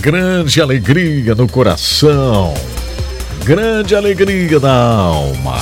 Grande alegria no coração, grande alegria na alma.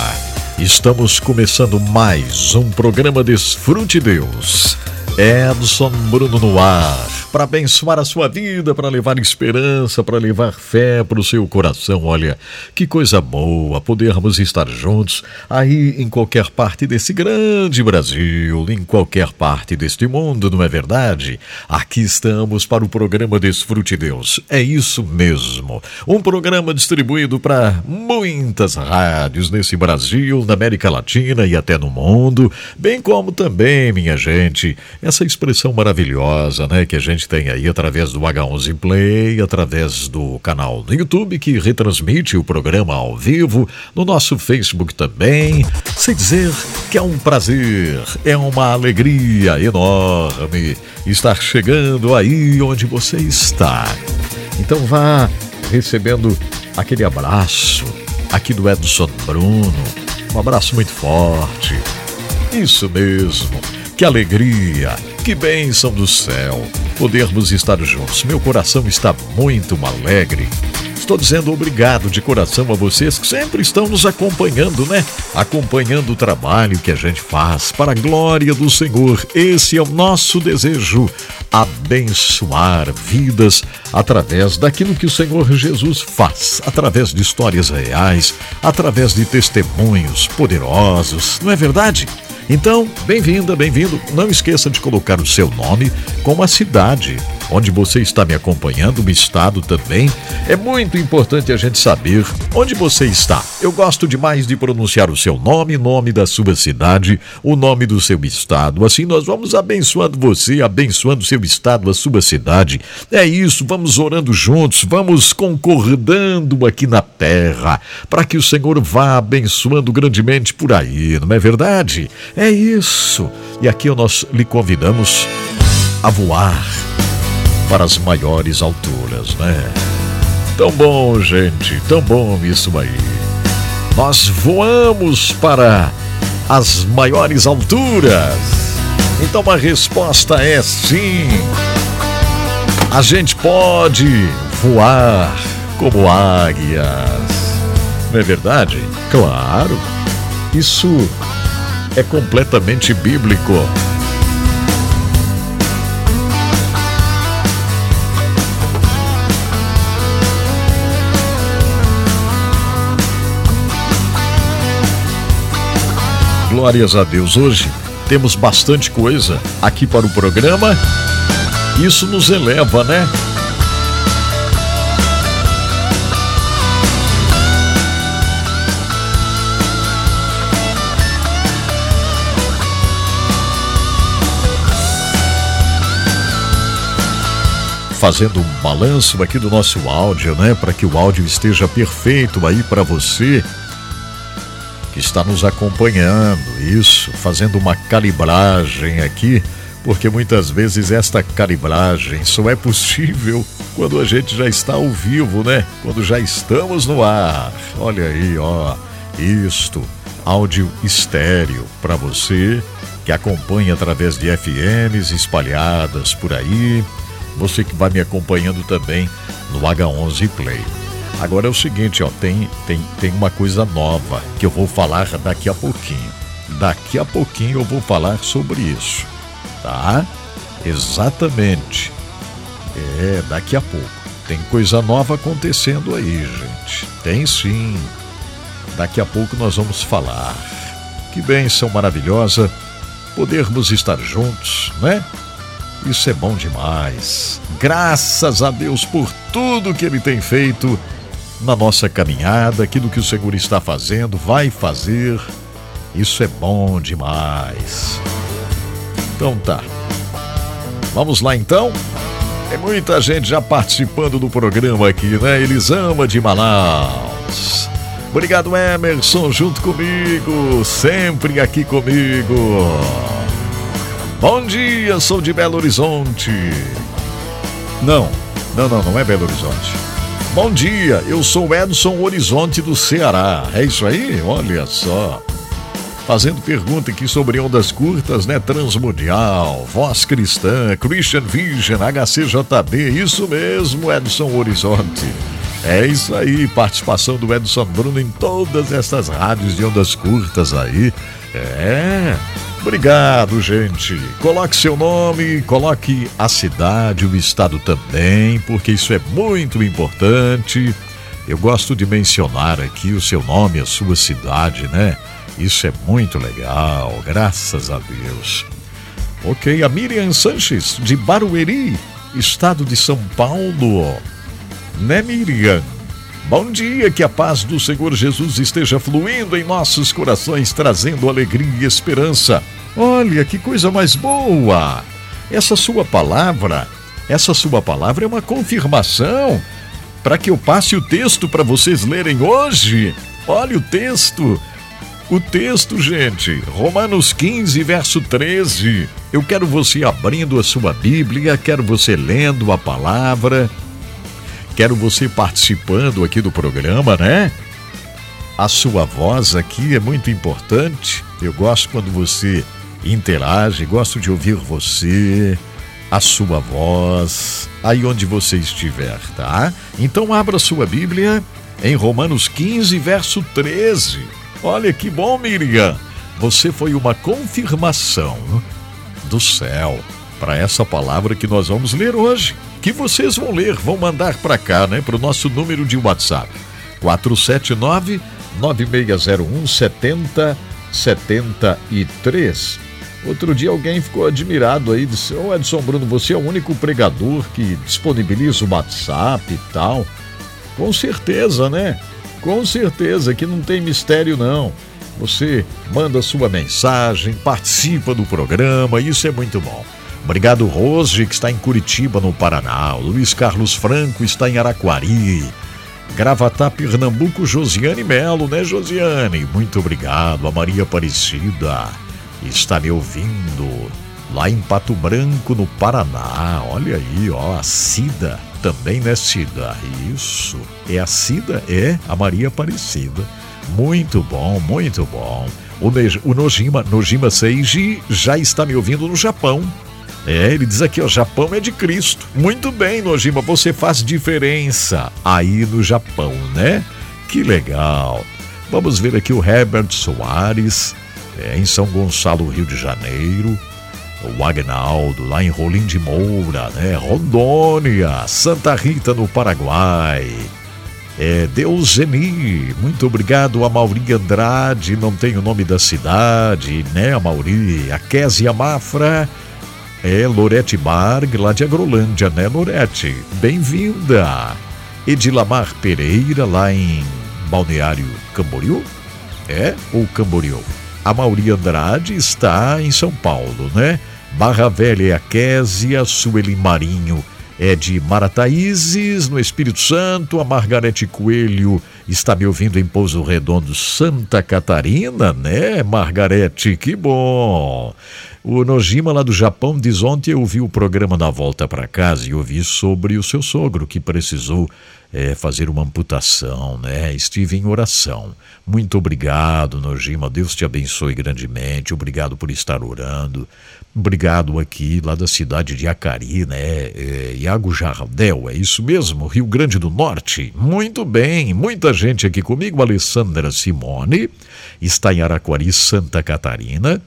Estamos começando mais um programa Desfrute Deus. Edson Bruno no ar para abençoar a sua vida, para levar esperança, para levar fé para o seu coração. Olha, que coisa boa podermos estar juntos aí em qualquer parte desse grande Brasil, em qualquer parte deste mundo, não é verdade? Aqui estamos para o programa Desfrute Deus. É isso mesmo. Um programa distribuído para muitas rádios nesse Brasil, na América Latina e até no mundo, bem como também, minha gente, essa expressão maravilhosa, né, que a gente gente tem aí através do H11 Play, através do canal do YouTube que retransmite o programa ao vivo, no nosso Facebook também. Sem dizer que é um prazer, é uma alegria enorme estar chegando aí onde você está. Então vá recebendo aquele abraço aqui do Edson Bruno. Um abraço muito forte. Isso mesmo. Que alegria que bênção do céu podermos estar juntos. Meu coração está muito alegre. Estou dizendo obrigado de coração a vocês que sempre estão nos acompanhando, né? Acompanhando o trabalho que a gente faz para a glória do Senhor. Esse é o nosso desejo: abençoar vidas através daquilo que o Senhor Jesus faz, através de histórias reais, através de testemunhos poderosos, não é verdade? Então, bem-vinda, bem-vindo. Não esqueça de colocar o seu nome com a cidade onde você está me acompanhando, o estado também. É muito importante a gente saber onde você está. Eu gosto demais de pronunciar o seu nome, nome da sua cidade, o nome do seu estado. Assim nós vamos abençoando você, abençoando seu estado, a sua cidade. É isso, vamos orando juntos, vamos concordando aqui na terra, para que o Senhor vá abençoando grandemente por aí, não é verdade? É isso. E aqui nós lhe convidamos a voar para as maiores alturas, né? Tão bom, gente, tão bom isso aí. Nós voamos para as maiores alturas. Então a resposta é sim. A gente pode voar como águias. Não é verdade? Claro. Isso é completamente bíblico. Glórias a Deus. Hoje temos bastante coisa aqui para o programa. Isso nos eleva, né? Fazendo um balanço aqui do nosso áudio, né, para que o áudio esteja perfeito aí para você que está nos acompanhando, isso, fazendo uma calibragem aqui, porque muitas vezes esta calibragem só é possível quando a gente já está ao vivo, né? Quando já estamos no ar. Olha aí, ó, isto, áudio estéreo para você que acompanha através de FMs espalhadas por aí, você que vai me acompanhando também no H11 Play. Agora é o seguinte, ó, tem, tem, tem uma coisa nova que eu vou falar daqui a pouquinho. Daqui a pouquinho eu vou falar sobre isso, tá? Exatamente. É, daqui a pouco. Tem coisa nova acontecendo aí, gente. Tem sim. Daqui a pouco nós vamos falar. Que bênção maravilhosa podermos estar juntos, né? Isso é bom demais. Graças a Deus por tudo que Ele tem feito na nossa caminhada, aquilo que o Senhor está fazendo, vai fazer. Isso é bom demais. Então tá. Vamos lá então? Tem muita gente já participando do programa aqui, né? Elisama de Manaus. Obrigado, Emerson, junto comigo, sempre aqui comigo. Bom dia, sou de Belo Horizonte. Não, não, não, não é Belo Horizonte. Bom dia, eu sou Edson Horizonte do Ceará. É isso aí? Olha só. Fazendo pergunta aqui sobre ondas curtas, né? Transmundial, Voz Cristã, Christian Vision, HCJB, isso mesmo, Edson Horizonte. É isso aí, participação do Edson Bruno em todas essas rádios de ondas curtas aí. É. Obrigado, gente. Coloque seu nome, coloque a cidade, o estado também, porque isso é muito importante. Eu gosto de mencionar aqui o seu nome, a sua cidade, né? Isso é muito legal, graças a Deus. Ok, a Miriam Sanches, de Barueri, estado de São Paulo. Né, Miriam? Bom dia, que a paz do Senhor Jesus esteja fluindo em nossos corações, trazendo alegria e esperança. Olha que coisa mais boa! Essa sua palavra, essa sua palavra é uma confirmação para que eu passe o texto para vocês lerem hoje. Olha o texto. O texto, gente, Romanos 15, verso 13. Eu quero você abrindo a sua Bíblia, quero você lendo a palavra Quero você participando aqui do programa, né? A sua voz aqui é muito importante. Eu gosto quando você interage, gosto de ouvir você, a sua voz, aí onde você estiver, tá? Então abra sua Bíblia em Romanos 15, verso 13. Olha que bom, Miriam. Você foi uma confirmação do céu para essa palavra que nós vamos ler hoje que vocês vão ler, vão mandar para cá, né, para o nosso número de WhatsApp. 479 9601 7073. Outro dia alguém ficou admirado aí, disse: Ô oh, Edson Bruno, você é o único pregador que disponibiliza o WhatsApp e tal. Com certeza, né? Com certeza que não tem mistério não. Você manda sua mensagem, participa do programa, isso é muito bom. Obrigado, Rose, que está em Curitiba, no Paraná. O Luiz Carlos Franco está em Araquari. Gravatá, Pernambuco, Josiane Melo, né, Josiane? Muito obrigado. A Maria Aparecida está me ouvindo lá em Pato Branco, no Paraná. Olha aí, ó, a Cida também, né, Cida? Isso. É a Cida? É a Maria Aparecida. Muito bom, muito bom. O, o Nojima, Nojima Seiji já está me ouvindo no Japão. É, ele diz aqui, ó, Japão é de Cristo. Muito bem, Nojima, você faz diferença aí no Japão, né? Que legal. Vamos ver aqui o Herbert Soares, é, em São Gonçalo, Rio de Janeiro. O Agnaldo, lá em Rolim de Moura, né? Rondônia, Santa Rita, no Paraguai. É, Deuseni, muito obrigado a Mauri Andrade, não tem o nome da cidade, né, a Mauri? A Késia Mafra, é Lorete Barg, lá de Agrolândia, né, Lorete? Bem-vinda! Edilamar Pereira, lá em Balneário Camboriú? É? Ou Camboriú? A Mauri Andrade está em São Paulo, né? Barra Velha é a Késia, Sueli Marinho é de Marataízes, no Espírito Santo. A Margarete Coelho está me ouvindo em Pouso Redondo, Santa Catarina, né, Margarete? Que bom! O Nojima, lá do Japão, diz: Ontem eu vi o programa na volta para casa e ouvi sobre o seu sogro que precisou é, fazer uma amputação, né? Estive em oração. Muito obrigado, Nojima. Deus te abençoe grandemente. Obrigado por estar orando. Obrigado aqui, lá da cidade de Acari, né? É, Iago Jardel, é isso mesmo? Rio Grande do Norte. Muito bem, muita gente aqui comigo. Alessandra Simone está em Araquari, Santa Catarina.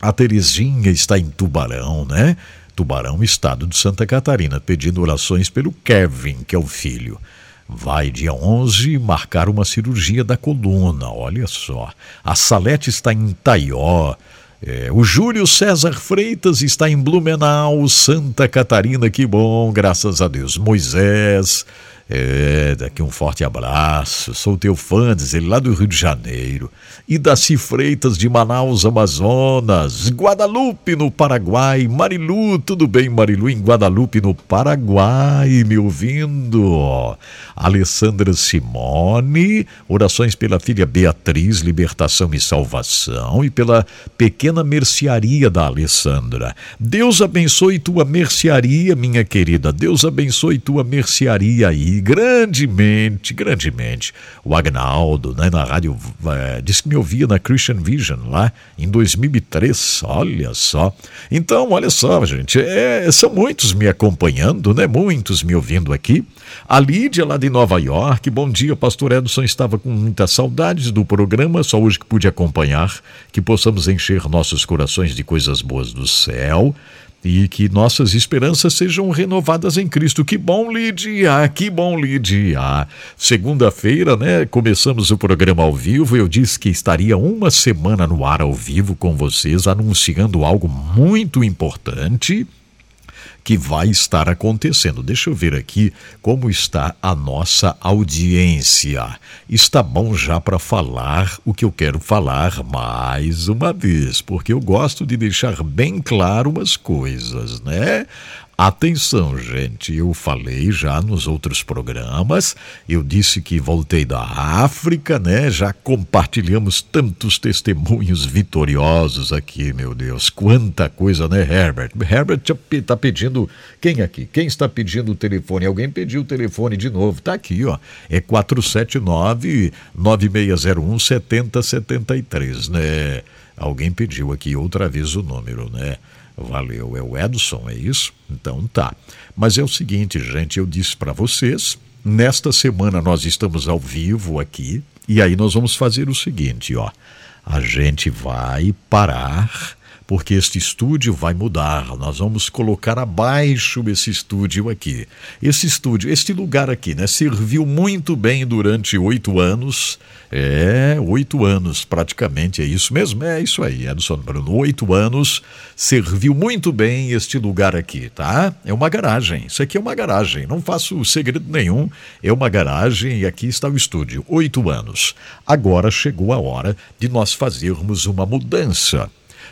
A Terezinha está em Tubarão, né? Tubarão, estado de Santa Catarina, pedindo orações pelo Kevin, que é o filho. Vai dia 11 marcar uma cirurgia da coluna, olha só. A Salete está em Taió. É, o Júlio César Freitas está em Blumenau, Santa Catarina, que bom, graças a Deus. Moisés É, daqui um forte abraço. Sou teu fã, diz ele, lá do Rio de Janeiro. E Daci Freitas de Manaus, Amazonas. Guadalupe, no Paraguai. Marilu, tudo bem, Marilu, em Guadalupe, no Paraguai, me ouvindo. Alessandra Simone, orações pela filha Beatriz, libertação e salvação. E pela pequena mercearia da Alessandra. Deus abençoe tua mercearia, minha querida. Deus abençoe tua mercearia aí grandemente, grandemente. O Agnaldo, né, na rádio, é, disse que me ouvia na Christian Vision lá em 2003. Olha só. Então, olha só, gente, é, são muitos me acompanhando, né? Muitos me ouvindo aqui. A Lídia, lá de Nova York. Bom dia, pastor Edson. Estava com muitas saudades do programa, só hoje que pude acompanhar. Que possamos encher nossos corações de coisas boas do céu e que nossas esperanças sejam renovadas em Cristo. Que bom, Lídia! Que bom, Lídia! Segunda-feira, né? Começamos o programa ao vivo. Eu disse que estaria uma semana no ar ao vivo com vocês, anunciando algo muito importante que vai estar acontecendo. Deixa eu ver aqui como está a nossa audiência. Está bom já para falar o que eu quero falar mais uma vez, porque eu gosto de deixar bem claro umas coisas, né? Atenção, gente, eu falei já nos outros programas, eu disse que voltei da África, né? Já compartilhamos tantos testemunhos vitoriosos aqui, meu Deus. Quanta coisa, né, Herbert? Herbert está pedindo. Quem aqui? Quem está pedindo o telefone? Alguém pediu o telefone de novo. Tá aqui, ó. É 479-9601 7073, né? Alguém pediu aqui outra vez o número, né? Valeu, é o Edson, é isso? Então tá. Mas é o seguinte, gente, eu disse para vocês, nesta semana nós estamos ao vivo aqui, e aí nós vamos fazer o seguinte, ó. A gente vai parar porque este estúdio vai mudar. Nós vamos colocar abaixo esse estúdio aqui. Esse estúdio, este lugar aqui, né, serviu muito bem durante oito anos. É, oito anos praticamente, é isso mesmo? É isso aí, Edson Bruno. Oito anos, serviu muito bem este lugar aqui, tá? É uma garagem. Isso aqui é uma garagem. Não faço segredo nenhum. É uma garagem e aqui está o estúdio. Oito anos. Agora chegou a hora de nós fazermos uma mudança.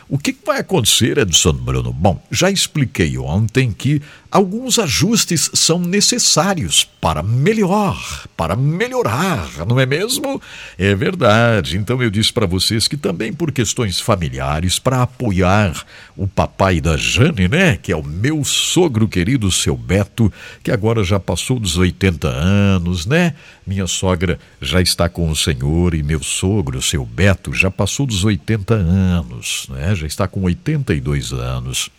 O que vai acontecer, Edson Bruno? Bom, já expliquei ontem que alguns ajustes são necessários para melhor, para melhorar, não é mesmo? É verdade. Então eu disse para vocês que também por questões familiares, para apoiar o papai da Jane, né, que é o meu sogro querido, seu Beto, que agora já passou dos 80 anos, né? Minha sogra já está com o Senhor e meu sogro, seu Beto, já passou dos 80 anos, né? Já está com 82 anos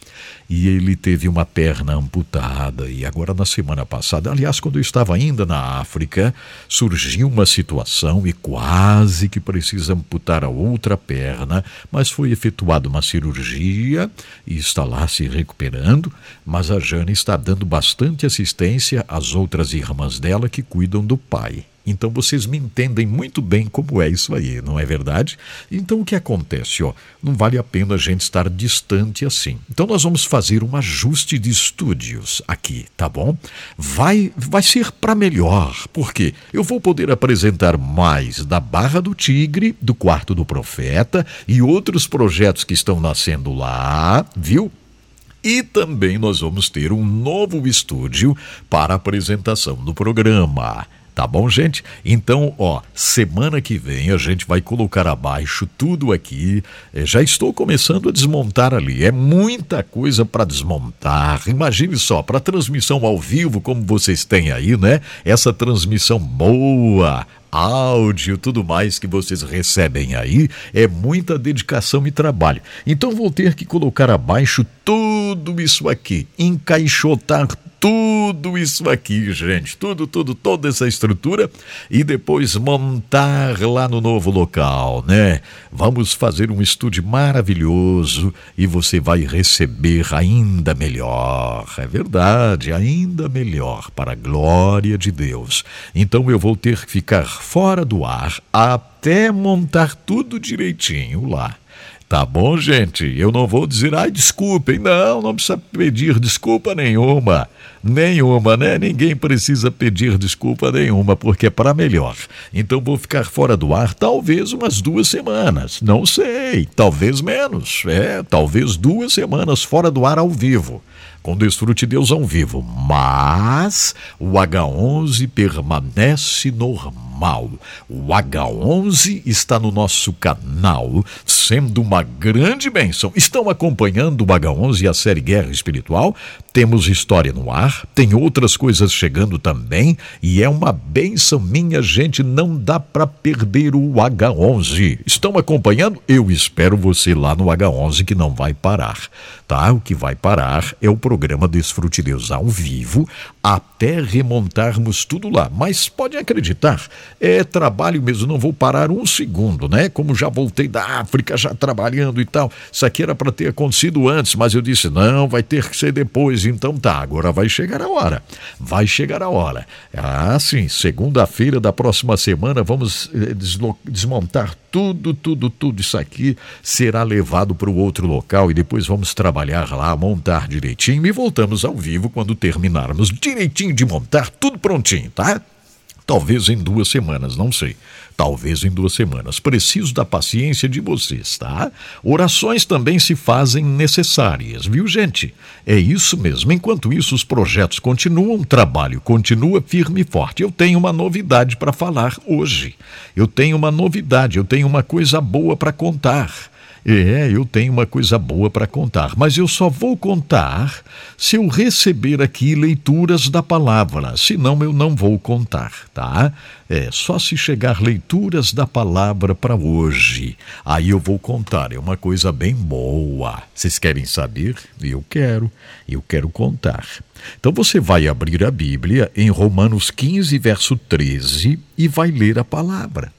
e ele teve uma perna amputada. E agora, na semana passada, aliás, quando eu estava ainda na África, surgiu uma situação e quase que precisa amputar a outra perna, mas foi efetuada uma cirurgia e está lá se recuperando. Mas a Jane está dando bastante assistência às outras irmãs dela que cuidam do pai. Então vocês me entendem muito bem como é isso aí, não é verdade? Então o que acontece? Ó, não vale a pena a gente estar distante assim. Então nós vamos fazer um ajuste de estúdios aqui, tá bom? Vai, vai ser para melhor, porque eu vou poder apresentar mais da Barra do Tigre, do Quarto do Profeta e outros projetos que estão nascendo lá, viu? E também nós vamos ter um novo estúdio para apresentação do programa. Tá bom, gente? Então, ó, semana que vem a gente vai colocar abaixo tudo aqui. É, já estou começando a desmontar ali. É muita coisa para desmontar. Imagine só, para transmissão ao vivo, como vocês têm aí, né? Essa transmissão boa, áudio, tudo mais que vocês recebem aí, é muita dedicação e trabalho. Então vou ter que colocar abaixo tudo isso aqui, encaixotar tudo isso aqui, gente, tudo, tudo, toda essa estrutura e depois montar lá no novo local, né? Vamos fazer um estúdio maravilhoso e você vai receber ainda melhor. É verdade, ainda melhor para a glória de Deus. Então eu vou ter que ficar fora do ar até montar tudo direitinho lá. Tá bom, gente? Eu não vou dizer, ai, desculpem. Não, não precisa pedir desculpa nenhuma. Nenhuma, né? Ninguém precisa pedir desculpa nenhuma, porque é para melhor. Então vou ficar fora do ar talvez umas duas semanas. Não sei, talvez menos. É, talvez duas semanas fora do ar ao vivo com Desfrute Deus ao vivo, mas o H11 permanece normal. O H11 está no nosso canal, sendo uma grande bênção. Estão acompanhando o H11 e a série Guerra Espiritual? Temos história no ar, tem outras coisas chegando também e é uma benção, minha gente. Não dá para perder o H11. Estão acompanhando? Eu espero você lá no H11 que não vai parar, tá? O que vai parar é o programa Desfrute Deus ao vivo até remontarmos tudo lá. Mas pode acreditar, é trabalho mesmo. Não vou parar um segundo, né? Como já voltei da África, já trabalhando e tal. Isso aqui era para ter acontecido antes, mas eu disse não, vai ter que ser depois então tá, agora vai chegar a hora. Vai chegar a hora. Ah, sim, segunda-feira da próxima semana vamos eh, desmontar tudo, tudo, tudo isso aqui será levado para o outro local e depois vamos trabalhar lá, montar direitinho e voltamos ao vivo quando terminarmos direitinho de montar tudo prontinho, tá? Talvez em duas semanas, não sei. Talvez em duas semanas. Preciso da paciência de vocês, tá? Orações também se fazem necessárias, viu, gente? É isso mesmo. Enquanto isso, os projetos continuam, o trabalho continua firme e forte. Eu tenho uma novidade para falar hoje. Eu tenho uma novidade, eu tenho uma coisa boa para contar. É, eu tenho uma coisa boa para contar, mas eu só vou contar se eu receber aqui leituras da palavra, senão eu não vou contar, tá? É, só se chegar leituras da palavra para hoje. Aí eu vou contar, é uma coisa bem boa. Vocês querem saber? Eu quero, eu quero contar. Então você vai abrir a Bíblia em Romanos 15, verso 13 e vai ler a palavra.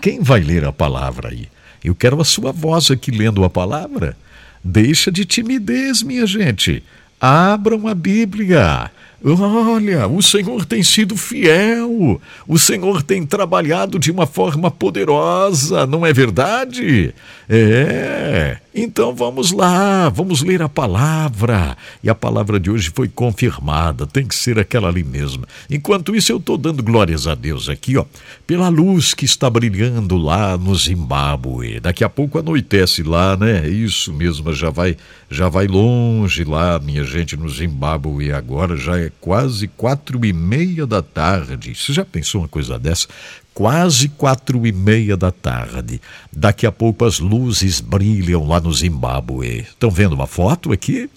Quem vai ler a palavra aí? Eu quero a sua voz aqui lendo a palavra. Deixa de timidez, minha gente. Abram a Bíblia. Olha, o Senhor tem sido fiel, o Senhor tem trabalhado de uma forma poderosa, não é verdade? É. Então vamos lá, vamos ler a palavra. E a palavra de hoje foi confirmada, tem que ser aquela ali mesmo. Enquanto isso, eu estou dando glórias a Deus aqui, ó, pela luz que está brilhando lá no Zimbábue. Daqui a pouco anoitece lá, né? Isso mesmo, já vai, já vai longe lá, minha gente, no Zimbábue. Agora já é quase quatro e meia da tarde. Você já pensou uma coisa dessa? quase quatro e meia da tarde. Daqui a pouco as luzes brilham lá no Zimbábue. Estão vendo uma foto aqui?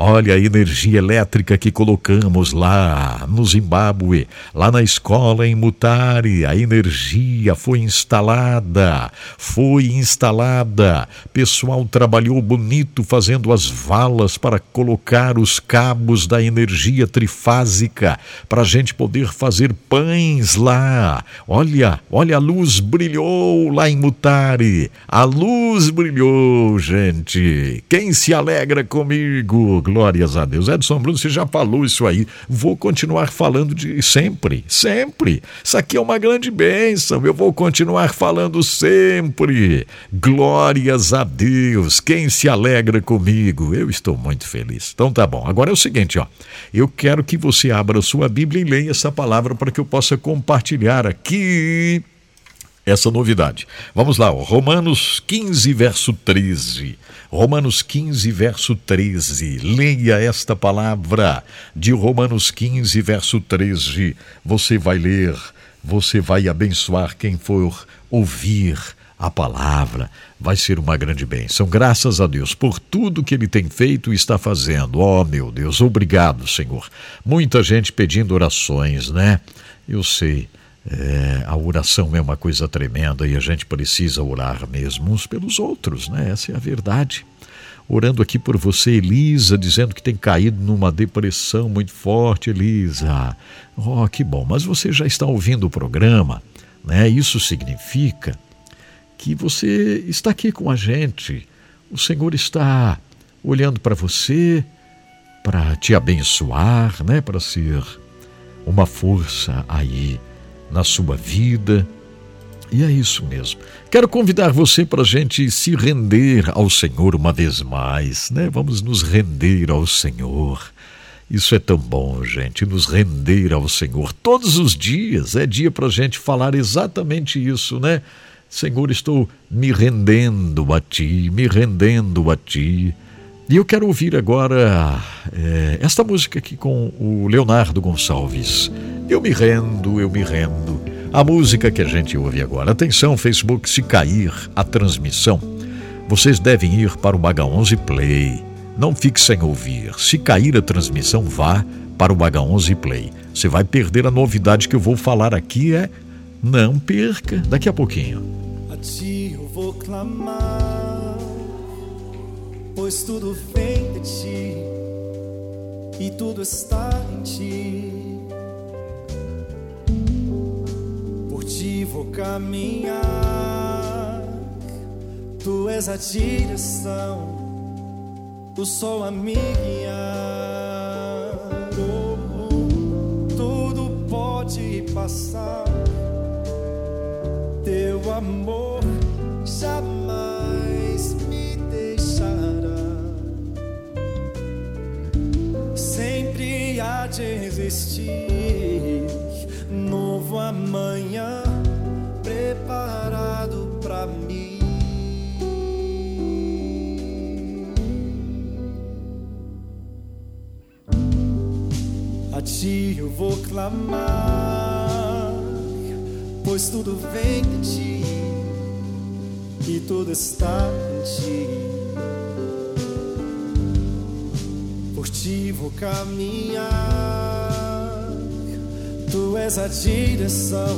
Olha a energia elétrica que colocamos lá no Zimbábue, lá na escola em Mutari, a energia foi instalada, foi instalada. Pessoal trabalhou bonito fazendo as valas para colocar os cabos da energia trifásica para a gente poder fazer pães lá. Olha, olha a luz brilhou lá em Mutari. A luz brilhou, gente. Quem se alegra comigo? Glórias a Deus. Edson Bruno, você já falou isso aí. Vou continuar falando de sempre, sempre. Isso aqui é uma grande bênção. Eu vou continuar falando sempre. Glórias a Deus. Quem se alegra comigo? Eu estou muito feliz. Então tá bom. Agora é o seguinte, ó. Eu quero que você abra sua Bíblia e leia essa palavra para que eu possa compartilhar aqui essa novidade. Vamos lá, Romanos 15, verso 13. Romanos 15, verso 13. Leia esta palavra de Romanos 15, verso 13. Você vai ler, você vai abençoar quem for ouvir a palavra. Vai ser uma grande bênção. Graças a Deus por tudo que ele tem feito e está fazendo. Oh, meu Deus, obrigado, Senhor. Muita gente pedindo orações, né? Eu sei é, a oração é uma coisa tremenda e a gente precisa orar mesmo uns pelos outros, né? Essa é a verdade. Orando aqui por você, Elisa, dizendo que tem caído numa depressão muito forte, Elisa. Oh, que bom, mas você já está ouvindo o programa, né? Isso significa que você está aqui com a gente. O Senhor está olhando para você para te abençoar, né? Para ser uma força aí na sua vida. E é isso mesmo. Quero convidar você para a gente se render ao Senhor uma vez mais, né? Vamos nos render ao Senhor. Isso é tão bom, gente, nos render ao Senhor. Todos os dias é dia para a gente falar exatamente isso, né? Senhor, estou me rendendo a Ti, me rendendo a Ti. E eu quero ouvir agora é, esta música aqui com o Leonardo Gonçalves. Eu me rendo, eu me rendo. A música que a gente ouve agora. Atenção, Facebook, se cair a transmissão, vocês devem ir para o H11 Play. Não fique sem ouvir. Se cair a transmissão, vá para o H11 Play. Você vai perder a novidade que eu vou falar aqui é não perca daqui a pouquinho. A ti eu vou clamar, pois tudo vem de ti e tudo está em ti. Por ti vou caminhar, tu és a direção, o sol a me guiar. Oh, oh, tudo pode passar teu amor jamais Sempre há de existir novo amanhã preparado para mim. A ti eu vou clamar pois tudo vem de ti e tudo está em ti. Ti vou caminhar, tu és a direção,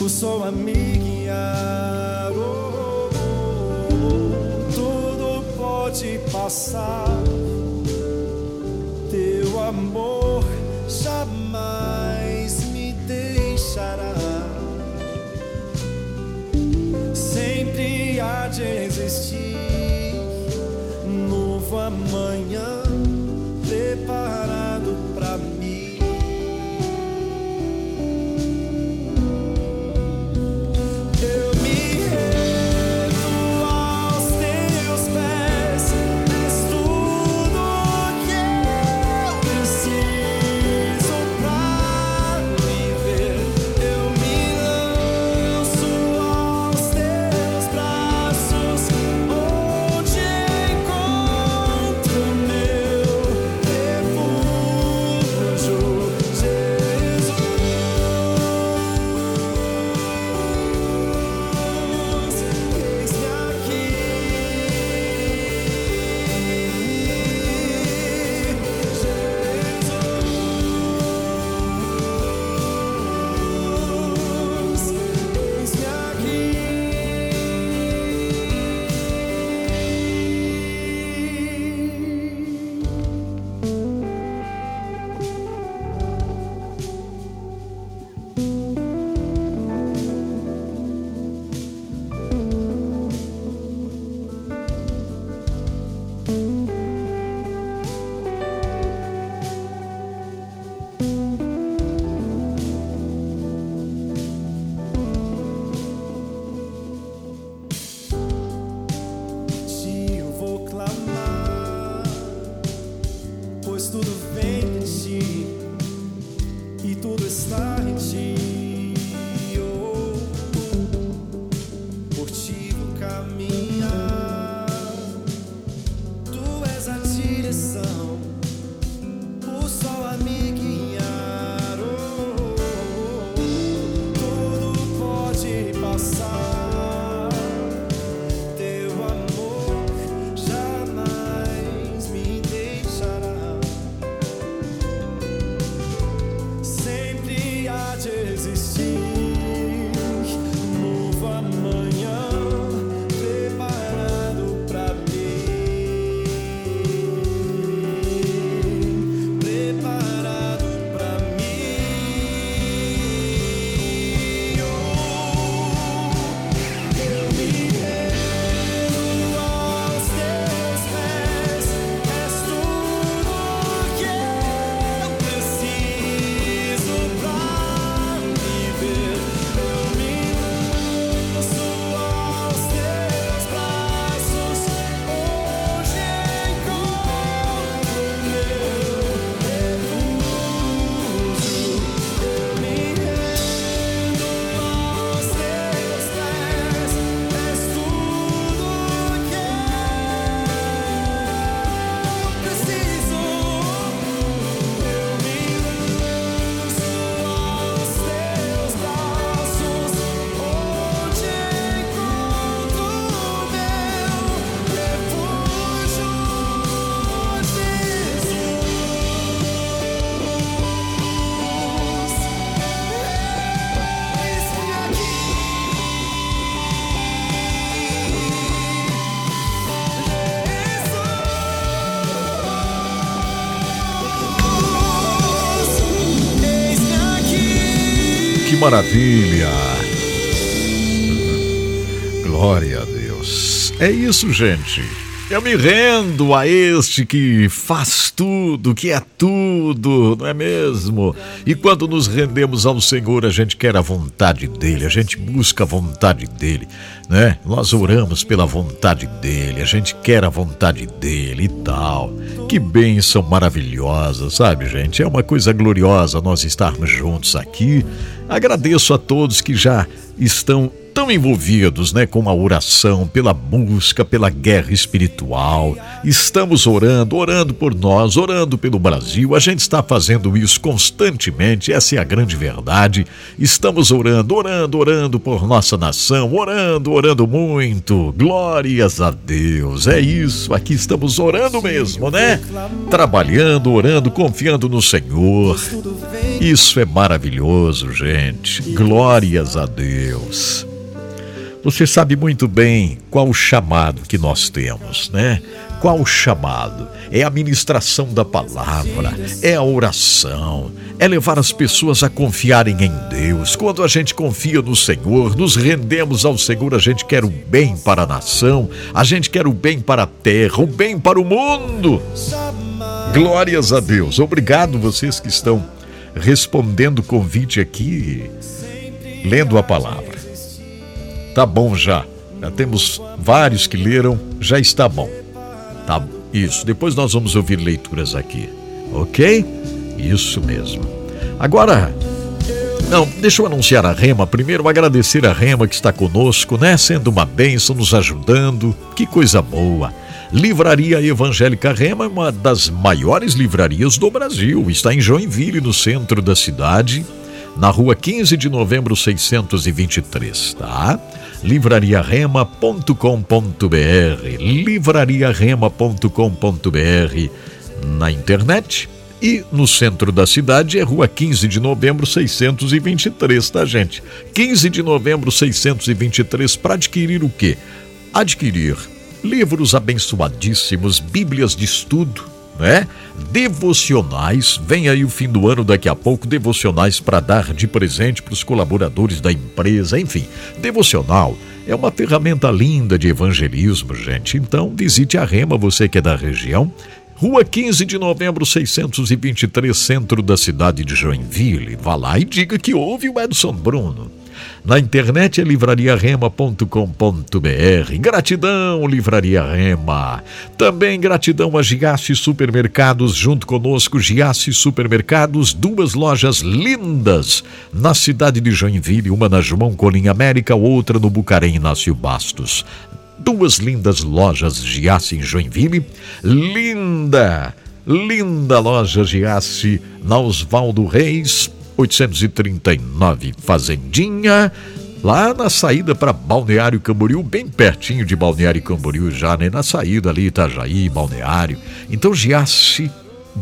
o sol a me guiar. Oh, oh, oh, tudo pode passar, teu amor jamais me deixará. Sempre há de existir maravilha! Glória a Deus. É isso, gente. Eu me rendo a este que faz tudo, que é tudo, não é mesmo? E quando nos rendemos ao Senhor, a gente quer a vontade dele, a gente busca a vontade dele, né? Nós oramos pela vontade dele, a gente quer a vontade dele e tal. Que bênção maravilhosa, sabe, gente? É uma coisa gloriosa nós estarmos juntos aqui. Agradeço a todos que já estão tão envolvidos né, com a oração, pela busca, pela guerra espiritual. Estamos orando, orando por nós, orando pelo Brasil. A gente está fazendo isso constantemente, essa é a grande verdade. Estamos orando, orando, orando por nossa nação, orando, orando muito. Glórias a Deus. É isso, aqui estamos orando mesmo, né? Trabalhando, orando, confiando no Senhor. Isso é maravilhoso, gente. Glórias a Deus. Você sabe muito bem qual o chamado que nós temos, né? Qual o chamado? É a ministração da palavra, é a oração, é levar as pessoas a confiarem em Deus. Quando a gente confia no Senhor, nos rendemos ao Senhor, a gente quer o bem para a nação, a gente quer o bem para a terra, o bem para o mundo. Glórias a Deus. Obrigado vocês que estão respondendo o convite aqui, lendo a palavra. Tá bom já. Já temos vários que leram, já está bom. Tá isso. Depois nós vamos ouvir leituras aqui. OK? Isso mesmo. Agora, não, deixa eu anunciar a Rema. Primeiro, agradecer a Rema que está conosco, né? Sendo uma bênção, nos ajudando. Que coisa boa. Livraria Evangélica Rema é uma das maiores livrarias do Brasil. Está em Joinville, no centro da cidade, na rua 15 de novembro 623, tá? livrariarema.com.br, livrariarema.com.br na internet e no centro da cidade é Rua 15 de Novembro 623, tá, gente? 15 de Novembro 623 para adquirir o quê? Adquirir livros abençoadíssimos, Bíblias de estudo, né? Devocionais, vem aí o fim do ano daqui a pouco, devocionais para dar de presente para os colaboradores da empresa, enfim. Devocional é uma ferramenta linda de evangelismo, gente. Então, visite a Rema, você que é da região. Rua 15 de novembro, 623, centro da cidade de Joinville. Vá lá e diga que houve o Edson Bruno. Na internet é livrariarema.com.br. Gratidão, Livraria Rema. Também gratidão a Giasse Supermercados, junto conosco, Giasse Supermercados, duas lojas lindas na cidade de Joinville, uma na João Colim América, outra no Bucarém Inácio Bastos. Duas lindas lojas Giasse em Joinville. Linda, linda loja Giasse na Osvaldo Reis 839 Fazendinha, lá na saída para Balneário Camboriú, bem pertinho de Balneário Camboriú já, né? Na saída ali Itajaí, Balneário. Então Giasse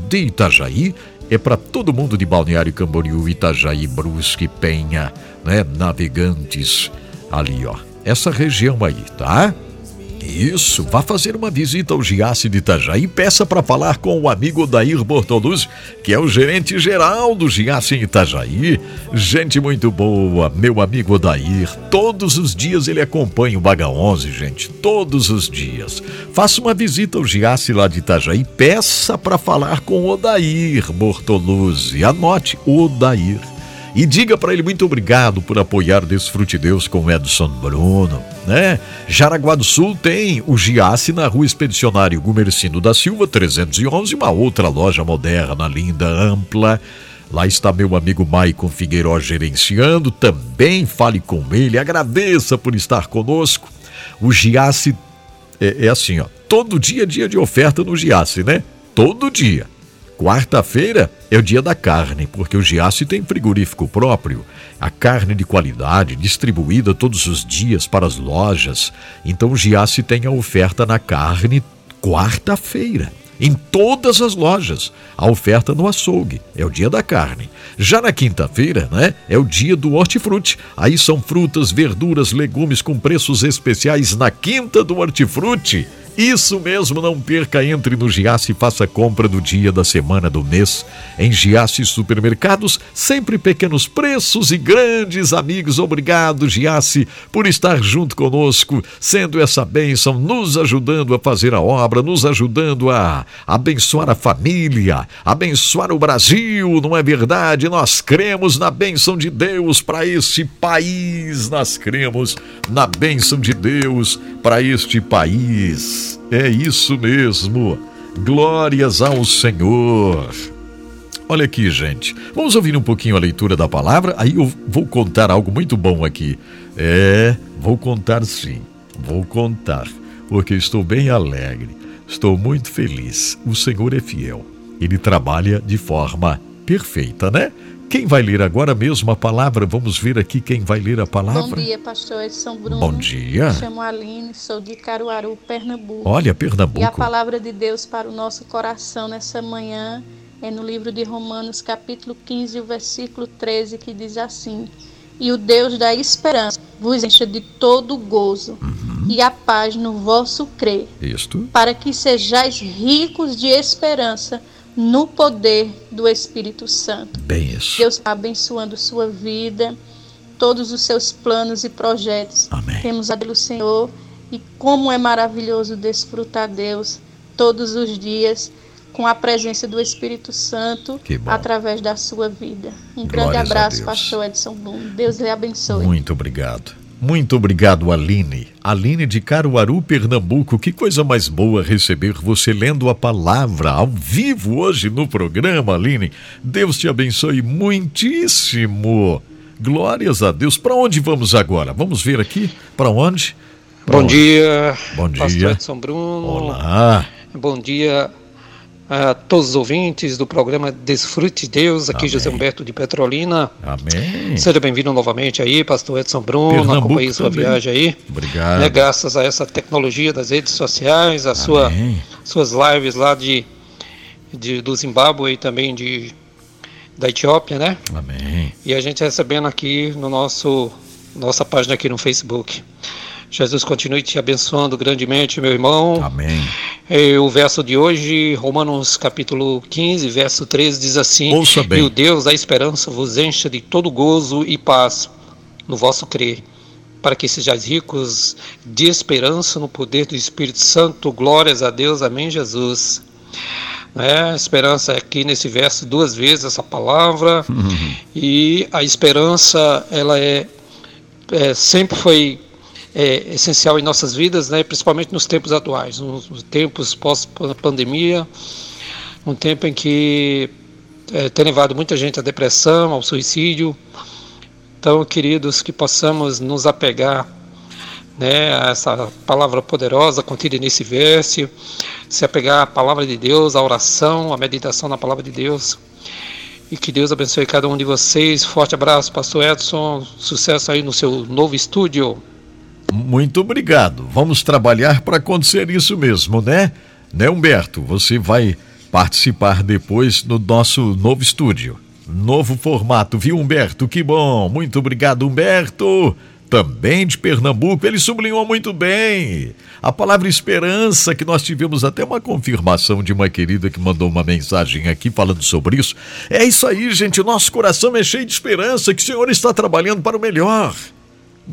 de Itajaí é para todo mundo de Balneário Camboriú, Itajaí, Brusque, Penha, né? Navegantes ali, ó. Essa região aí, tá? Isso, vá fazer uma visita ao Giasse de Itajaí e peça para falar com o amigo Dair Bortoluz, que é o gerente geral do Giasse em Itajaí. Gente muito boa, meu amigo Dair. Todos os dias ele acompanha o Baga 11, gente. Todos os dias. Faça uma visita ao Giasse lá de Itajaí, peça para falar com o Dair Bortoluzzi. Anote o Dair. E diga para ele muito obrigado por apoiar Desfrute Deus com Edson Bruno, né? Jaraguá do Sul tem o Giasse na Rua Expedicionário Gumercindo da Silva 311, uma outra loja moderna, linda, ampla. Lá está meu amigo Maicon Figueiró gerenciando. Também fale com ele, agradeça por estar conosco. O Giasse é, é assim, ó. Todo dia é dia de oferta no Giasse, né? Todo dia. Quarta-feira é o dia da carne, porque o Giasse tem frigorífico próprio. A carne de qualidade, distribuída todos os dias para as lojas. Então o Giasse tem a oferta na carne quarta-feira. Em todas as lojas. A oferta no açougue. É o dia da carne. Já na quinta-feira, né? É o dia do hortifruti. Aí são frutas, verduras, legumes com preços especiais na quinta do hortifruti. Isso mesmo, não perca, entre no Giasse e faça compra do dia, da semana, do mês. Em Giasse Supermercados, sempre pequenos preços e grandes amigos. Obrigado, Giasse, por estar junto conosco, sendo essa bênção, nos ajudando a fazer a obra, nos ajudando a abençoar a família, abençoar o Brasil, não é verdade? Nós cremos na bênção de Deus para este país, nós cremos na bênção de Deus para este país. É isso mesmo. Glórias ao Senhor. Olha aqui, gente. Vamos ouvir um pouquinho a leitura da palavra, aí eu vou contar algo muito bom aqui. É, vou contar sim. Vou contar, porque estou bem alegre. Estou muito feliz. O Senhor é fiel. Ele trabalha de forma perfeita, né? Quem vai ler agora mesmo a palavra? Vamos ver aqui quem vai ler a palavra. Bom dia, pastor Edson Bruno. Bom dia. Me chamo Aline, sou de Caruaru, Pernambuco. Olha, Pernambuco. E a palavra de Deus para o nosso coração nessa manhã é no livro de Romanos, capítulo 15, o versículo 13, que diz assim: E o Deus da esperança vos encha de todo gozo uhum. e a paz no vosso crer, Isto. para que sejais ricos de esperança no poder do Espírito Santo. Bem isso. Deus está abençoando sua vida, todos os seus planos e projetos. Amém. Temos a do Senhor e como é maravilhoso desfrutar Deus todos os dias com a presença do Espírito Santo através da sua vida. Um Glórias grande abraço, pastor Edson Blum. Deus lhe abençoe. Muito obrigado. Muito obrigado, Aline. Aline de Caruaru, Pernambuco. Que coisa mais boa receber você lendo a palavra ao vivo hoje no programa, Aline. Deus te abençoe muitíssimo. Glórias a Deus. Para onde vamos agora? Vamos ver aqui. Para onde? Pra Bom onde? dia. Bom dia. Pastor Edson Bruno. Olá. Bom dia a todos os ouvintes do programa Desfrute Deus, aqui Amém. José Humberto de Petrolina. Amém. Seja bem-vindo novamente aí, pastor Edson Bruno, Pernambuco acompanhe sua também. viagem aí. Obrigado. Né, graças a essa tecnologia das redes sociais, a sua, suas lives lá de, de, do Zimbábue e também de, da Etiópia, né? Amém. E a gente recebendo aqui no nosso nossa página aqui no Facebook. Jesus continue te abençoando grandemente, meu irmão. Amém. E o verso de hoje, Romanos capítulo 15, verso 13, diz assim: Ouça bem. E o Deus da esperança vos encha de todo gozo e paz no vosso crer, para que sejais ricos de esperança no poder do Espírito Santo. Glórias a Deus. Amém, Jesus. É, esperança aqui nesse verso duas vezes essa palavra uhum. e a esperança ela é, é sempre foi é, essencial em nossas vidas, né, principalmente nos tempos atuais, nos tempos pós-pandemia, um tempo em que é, tem levado muita gente à depressão, ao suicídio. Então, queridos, que possamos nos apegar né, a essa palavra poderosa contida nesse verso, se apegar à palavra de Deus, à oração, à meditação na palavra de Deus. E que Deus abençoe cada um de vocês. Forte abraço, Pastor Edson. Sucesso aí no seu novo estúdio. Muito obrigado. Vamos trabalhar para acontecer isso mesmo, né? Né, Humberto? Você vai participar depois do nosso novo estúdio. Novo formato, viu, Humberto? Que bom. Muito obrigado, Humberto. Também de Pernambuco, ele sublinhou muito bem. A palavra esperança, que nós tivemos até uma confirmação de uma querida que mandou uma mensagem aqui falando sobre isso. É isso aí, gente. Nosso coração é cheio de esperança que o Senhor está trabalhando para o melhor.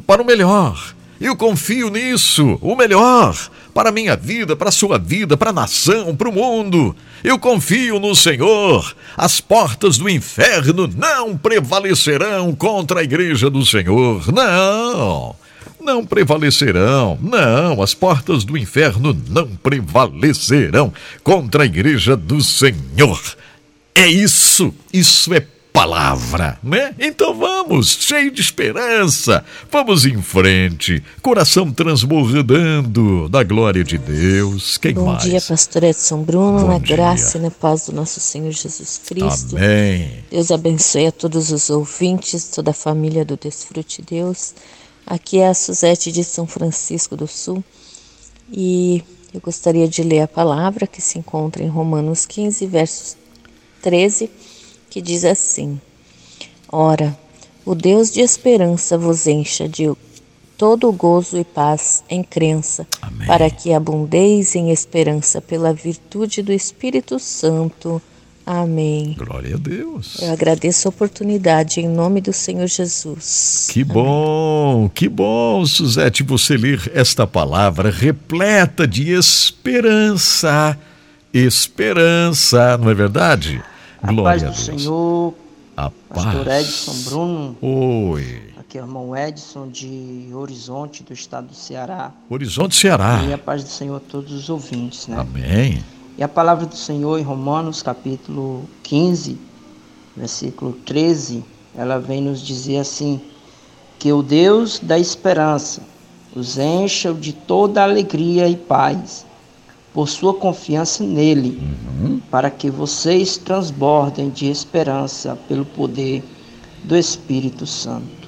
Para o melhor. Eu confio nisso, o melhor para a minha vida, para a sua vida, para a nação, para o mundo. Eu confio no Senhor. As portas do inferno não prevalecerão contra a igreja do Senhor. Não. Não prevalecerão. Não, as portas do inferno não prevalecerão contra a igreja do Senhor. É isso. Isso é palavra, né? Então vamos, cheio de esperança, vamos em frente, coração transbordando da glória de Deus. Quem Bom mais? dia, pastor Edson Bruno, Bom na dia. graça e na paz do nosso Senhor Jesus Cristo. Amém. Deus abençoe a todos os ouvintes, toda a família do Desfrute Deus. Aqui é a Suzete de São Francisco do Sul e eu gostaria de ler a palavra que se encontra em Romanos 15, versos 13 que diz assim: Ora, o Deus de esperança vos encha de todo gozo e paz em crença, Amém. para que abundeis em esperança pela virtude do Espírito Santo. Amém. Glória a Deus. Eu agradeço a oportunidade em nome do Senhor Jesus. Que bom, que bom, Suzete, você ler esta palavra repleta de esperança. Esperança, não é verdade? A paz do Senhor, a Pastor paz. Edson Bruno. Oi. Aqui é o irmão Edson de Horizonte, do estado do Ceará. Horizonte Ceará. E a paz do Senhor a todos os ouvintes, né? Amém. E a palavra do Senhor em Romanos, capítulo 15, versículo 13, ela vem nos dizer assim: Que o Deus da esperança os encha de toda alegria e paz, por sua confiança nele, para que vocês transbordem de esperança pelo poder do Espírito Santo.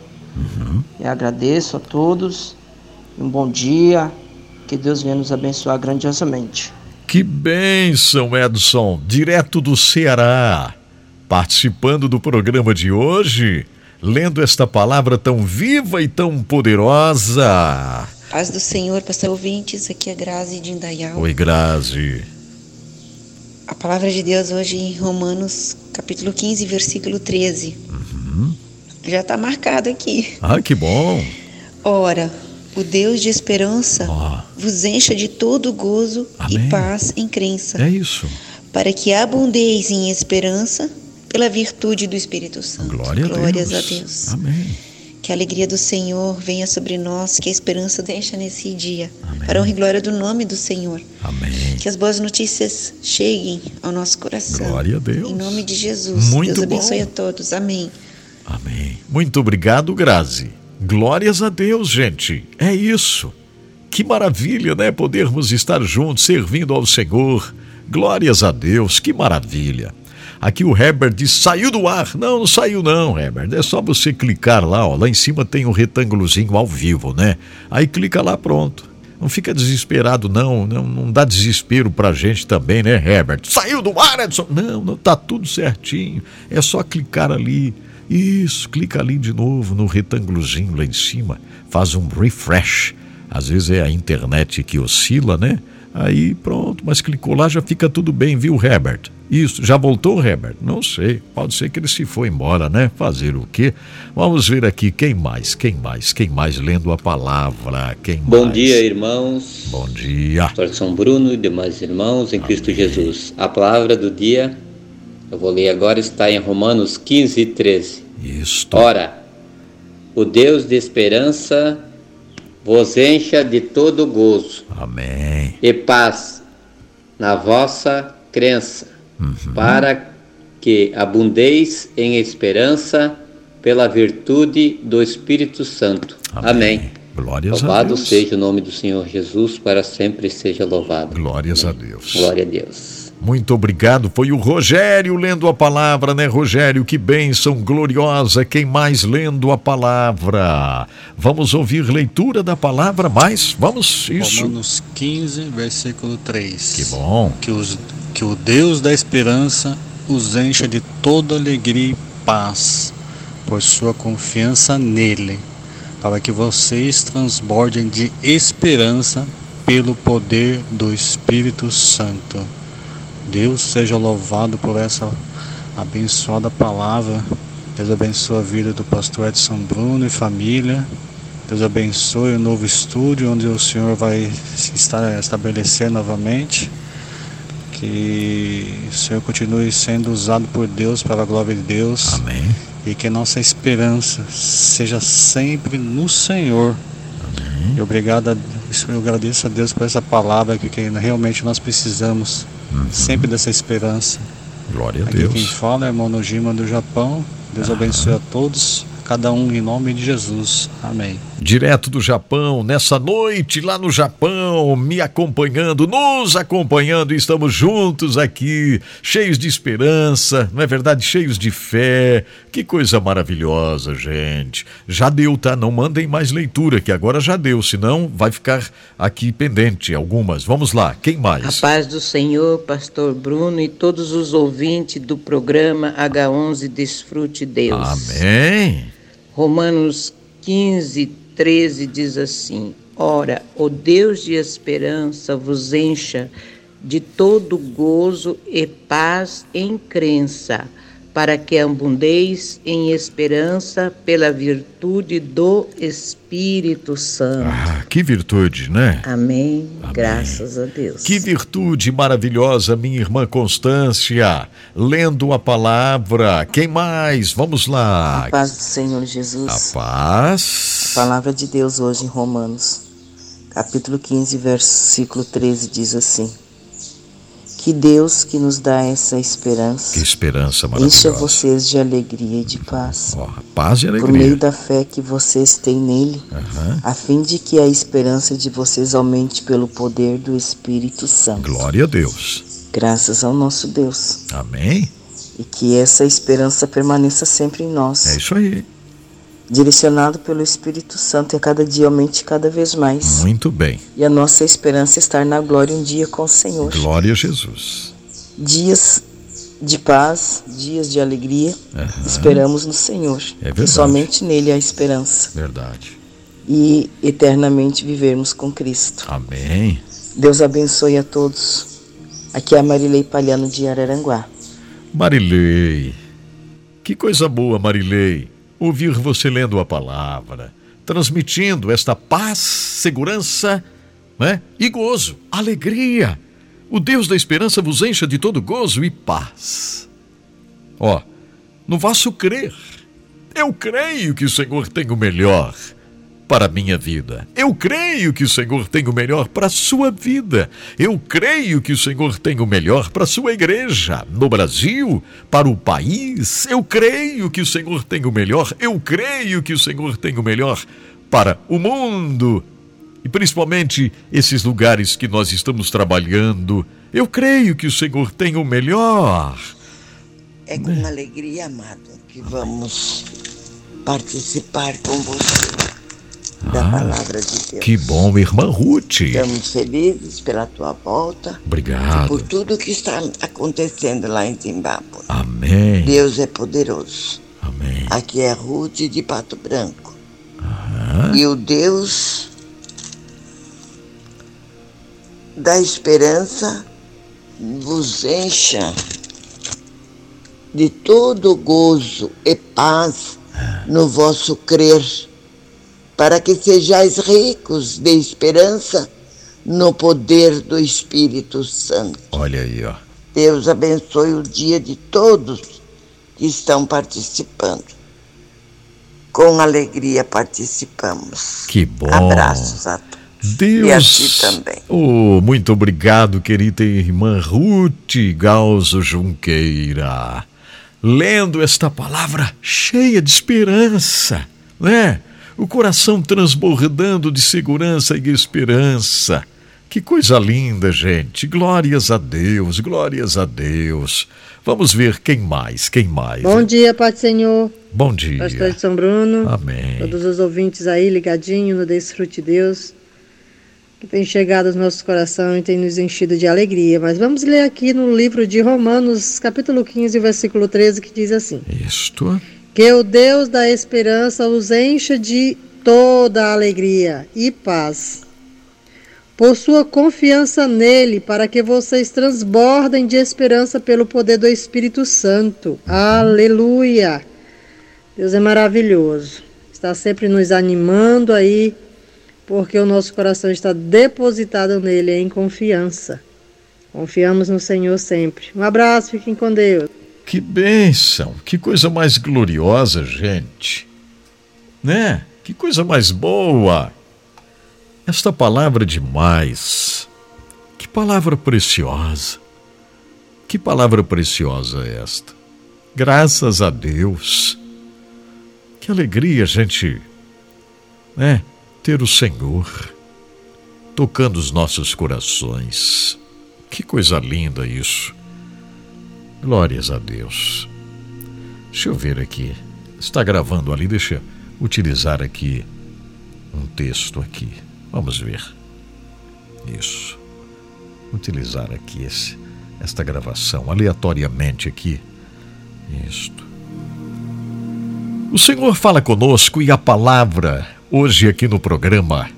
E agradeço a todos, um bom dia, que Deus venha nos abençoar grandiosamente. Que bênção, Edson, direto do Ceará, participando do programa de hoje, lendo esta palavra tão viva e tão poderosa. Paz do Senhor, pastor ouvintes, aqui é Grazi de Indaial. Oi, Grazi. A palavra de Deus hoje em Romanos, capítulo 15, versículo 13. Já está marcado aqui. Ah, que bom. Ora, o Deus de esperança Ó. vos encha de todo gozo Amém. e paz em crença, É isso. para que abundeis em esperança pela virtude do Espírito Santo. Glória a Glórias Deus. a Deus. Amém. Que a alegria do Senhor venha sobre nós, que a esperança deixa nesse dia, para a honra e glória do nome do Senhor. Amém. Que as boas notícias cheguem ao nosso coração. Glória a Deus. Em nome de Jesus. Muito Deus abençoe bom. a todos. Amém. Amém. Muito obrigado, Grazi. Glórias a Deus, gente. É isso. Que maravilha, né? Podermos estar juntos, servindo ao Senhor. Glórias a Deus, que maravilha. Aqui o Herbert diz: saiu do ar. Não, não saiu, não, Herbert. É só você clicar lá, ó. Lá em cima tem um retângulozinho ao vivo, né? Aí clica lá, pronto. Não fica desesperado, não. Não, não dá desespero pra gente também, né, Herbert? Saiu do ar, Edson. Não, não tá tudo certinho. É só clicar ali. Isso, clica ali de novo no retângulozinho lá em cima. Faz um refresh. Às vezes é a internet que oscila, né? Aí pronto, mas clicou lá já fica tudo bem, viu, Herbert? Isso, já voltou, Herbert? Não sei, pode ser que ele se foi embora, né? Fazer o quê? Vamos ver aqui quem mais, quem mais, quem mais lendo a palavra, quem Bom mais? dia, irmãos. Bom dia. Pastor São Bruno e demais irmãos em Cristo Jesus. A palavra do dia, eu vou ler agora, está em Romanos 15, 13. Isto. Ora, o Deus de esperança vos encha de todo gozo Amém. e paz na vossa crença, para que abundeis em esperança pela virtude do Espírito Santo. Amém. Glórias a Louvado Deus. seja o nome do Senhor Jesus, para sempre seja louvado. Glórias a Deus. Glória a Deus. Muito obrigado. Foi o Rogério lendo a palavra, né, Rogério? Que bênção gloriosa. Quem mais lendo a palavra? Vamos ouvir leitura da palavra mais? Vamos, isso. Romanos 15, versículo 3. Que bom. Que, os, que o Deus da esperança os encha de toda alegria e paz, por sua confiança nele, para que vocês transbordem de esperança pelo poder do Espírito Santo. Deus seja louvado por essa abençoada palavra. Deus abençoe a vida do pastor Edson Bruno e família. Deus abençoe o novo estúdio onde o Senhor vai se esta- estabelecer novamente. Que o Senhor continue sendo usado por Deus para a glória de Deus. Amém. E que nossa esperança seja sempre no Senhor. E obrigado, a, eu agradeço a Deus por essa palavra que, que realmente nós precisamos sempre dessa esperança. Glória a Aqui quem Deus. fala é irmão Nojima do Japão. Deus abençoe a todos, cada um em nome de Jesus. Amém. Direto do Japão, nessa noite lá no Japão, me acompanhando, nos acompanhando, estamos juntos aqui, cheios de esperança, não é verdade? Cheios de fé. Que coisa maravilhosa, gente. Já deu, tá? Não mandem mais leitura, que agora já deu, senão vai ficar aqui pendente algumas. Vamos lá, quem A mais? paz do Senhor, Pastor Bruno e todos os ouvintes do programa H11 Desfrute Deus. Amém. Romanos 15, 13 diz assim: Ora, o Deus de esperança vos encha de todo gozo e paz em crença para que abundeis em esperança pela virtude do Espírito Santo. Ah, que virtude, né? Amém. Amém. Graças a Deus. Que virtude maravilhosa, minha irmã Constância. Lendo a palavra. Quem mais? Vamos lá. A paz do Senhor Jesus. A paz. A palavra de Deus hoje em Romanos, capítulo 15, versículo 13 diz assim: que Deus que nos dá essa esperança. Que esperança maravilhosa. Encha vocês de alegria e de paz. Oh, paz e alegria. Por meio da fé que vocês têm nele, uhum. a fim de que a esperança de vocês aumente pelo poder do Espírito Santo. Glória a Deus. Graças ao nosso Deus. Amém. E que essa esperança permaneça sempre em nós. É isso aí direcionado pelo Espírito Santo e a cada dia aumente cada vez mais. Muito bem. E a nossa esperança é estar na glória um dia com o Senhor. Glória a Jesus. Dias de paz, dias de alegria, uhum. esperamos no Senhor. É verdade. Somente nele há esperança. Verdade. E eternamente vivermos com Cristo. Amém. Deus abençoe a todos. Aqui é a Marilei Palhano de Araranguá. Marilei. Que coisa boa, Marilei ouvir você lendo a palavra, transmitindo esta paz, segurança né? e gozo, alegria. O Deus da esperança vos encha de todo gozo e paz. Ó, no vosso crer, eu creio que o Senhor tem o melhor para a minha vida. Eu creio que o Senhor tem o melhor para a sua vida. Eu creio que o Senhor tem o melhor para a sua igreja, no Brasil, para o país. Eu creio que o Senhor tem o melhor. Eu creio que o Senhor tem o melhor para o mundo. E principalmente esses lugares que nós estamos trabalhando. Eu creio que o Senhor tem o melhor. É com alegria, amado, que vamos participar com você da ah, palavra de Deus. Que bom, irmã Ruth. Estamos felizes pela tua volta. Obrigado. E por tudo que está acontecendo lá em Zimbábue. Amém. Deus é poderoso. Amém. Aqui é Ruth de Pato Branco. Aham. E o Deus da esperança vos encha de todo gozo e paz no vosso crer para que sejais ricos de esperança no poder do Espírito Santo. Olha aí, ó. Deus abençoe o dia de todos que estão participando. Com alegria participamos. Que bom. Abraços a todos. Deus. E a ti também. Oh, muito obrigado, querida irmã Ruth Galzo Junqueira. Lendo esta palavra cheia de esperança, né? O coração transbordando de segurança e esperança. Que coisa linda, gente. Glórias a Deus, glórias a Deus. Vamos ver quem mais, quem mais. Bom dia, Pai do Senhor. Bom dia. Pastor de São Bruno. Amém. Todos os ouvintes aí ligadinho no Desfrute Deus, que tem chegado aos nossos corações e tem nos enchido de alegria. Mas vamos ler aqui no livro de Romanos, capítulo 15, versículo 13, que diz assim. Isto. Que o Deus da esperança os encha de toda alegria e paz. Por sua confiança nele, para que vocês transbordem de esperança pelo poder do Espírito Santo. Aleluia! Deus é maravilhoso. Está sempre nos animando aí, porque o nosso coração está depositado nele em confiança. Confiamos no Senhor sempre. Um abraço, fiquem com Deus. Que bênção, que coisa mais gloriosa, gente. Né? Que coisa mais boa. Esta palavra demais. Que palavra preciosa. Que palavra preciosa é esta. Graças a Deus. Que alegria, gente, né? Ter o Senhor tocando os nossos corações. Que coisa linda isso. Glórias a Deus. Deixa eu ver aqui. Está gravando ali, deixa eu utilizar aqui um texto aqui. Vamos ver. Isso. Utilizar aqui esse, esta gravação aleatoriamente aqui. Isto. O Senhor fala conosco e a palavra hoje aqui no programa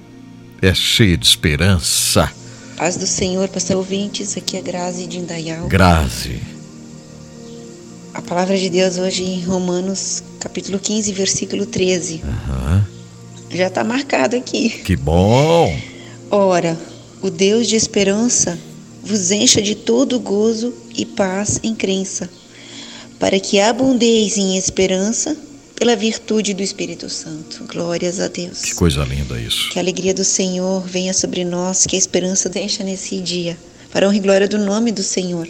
é cheia de esperança. Paz do Senhor, pastor ouvintes, aqui é Grazi de Indaial. Grazi. A palavra de Deus hoje em Romanos, capítulo 15, versículo 13. Uhum. Já está marcado aqui. Que bom! Ora, o Deus de esperança vos encha de todo gozo e paz em crença, para que abundeis em esperança pela virtude do Espírito Santo. Glórias a Deus. Que coisa linda isso. Que a alegria do Senhor venha sobre nós, que a esperança deixa nesse dia, para honra e glória do nome do Senhor.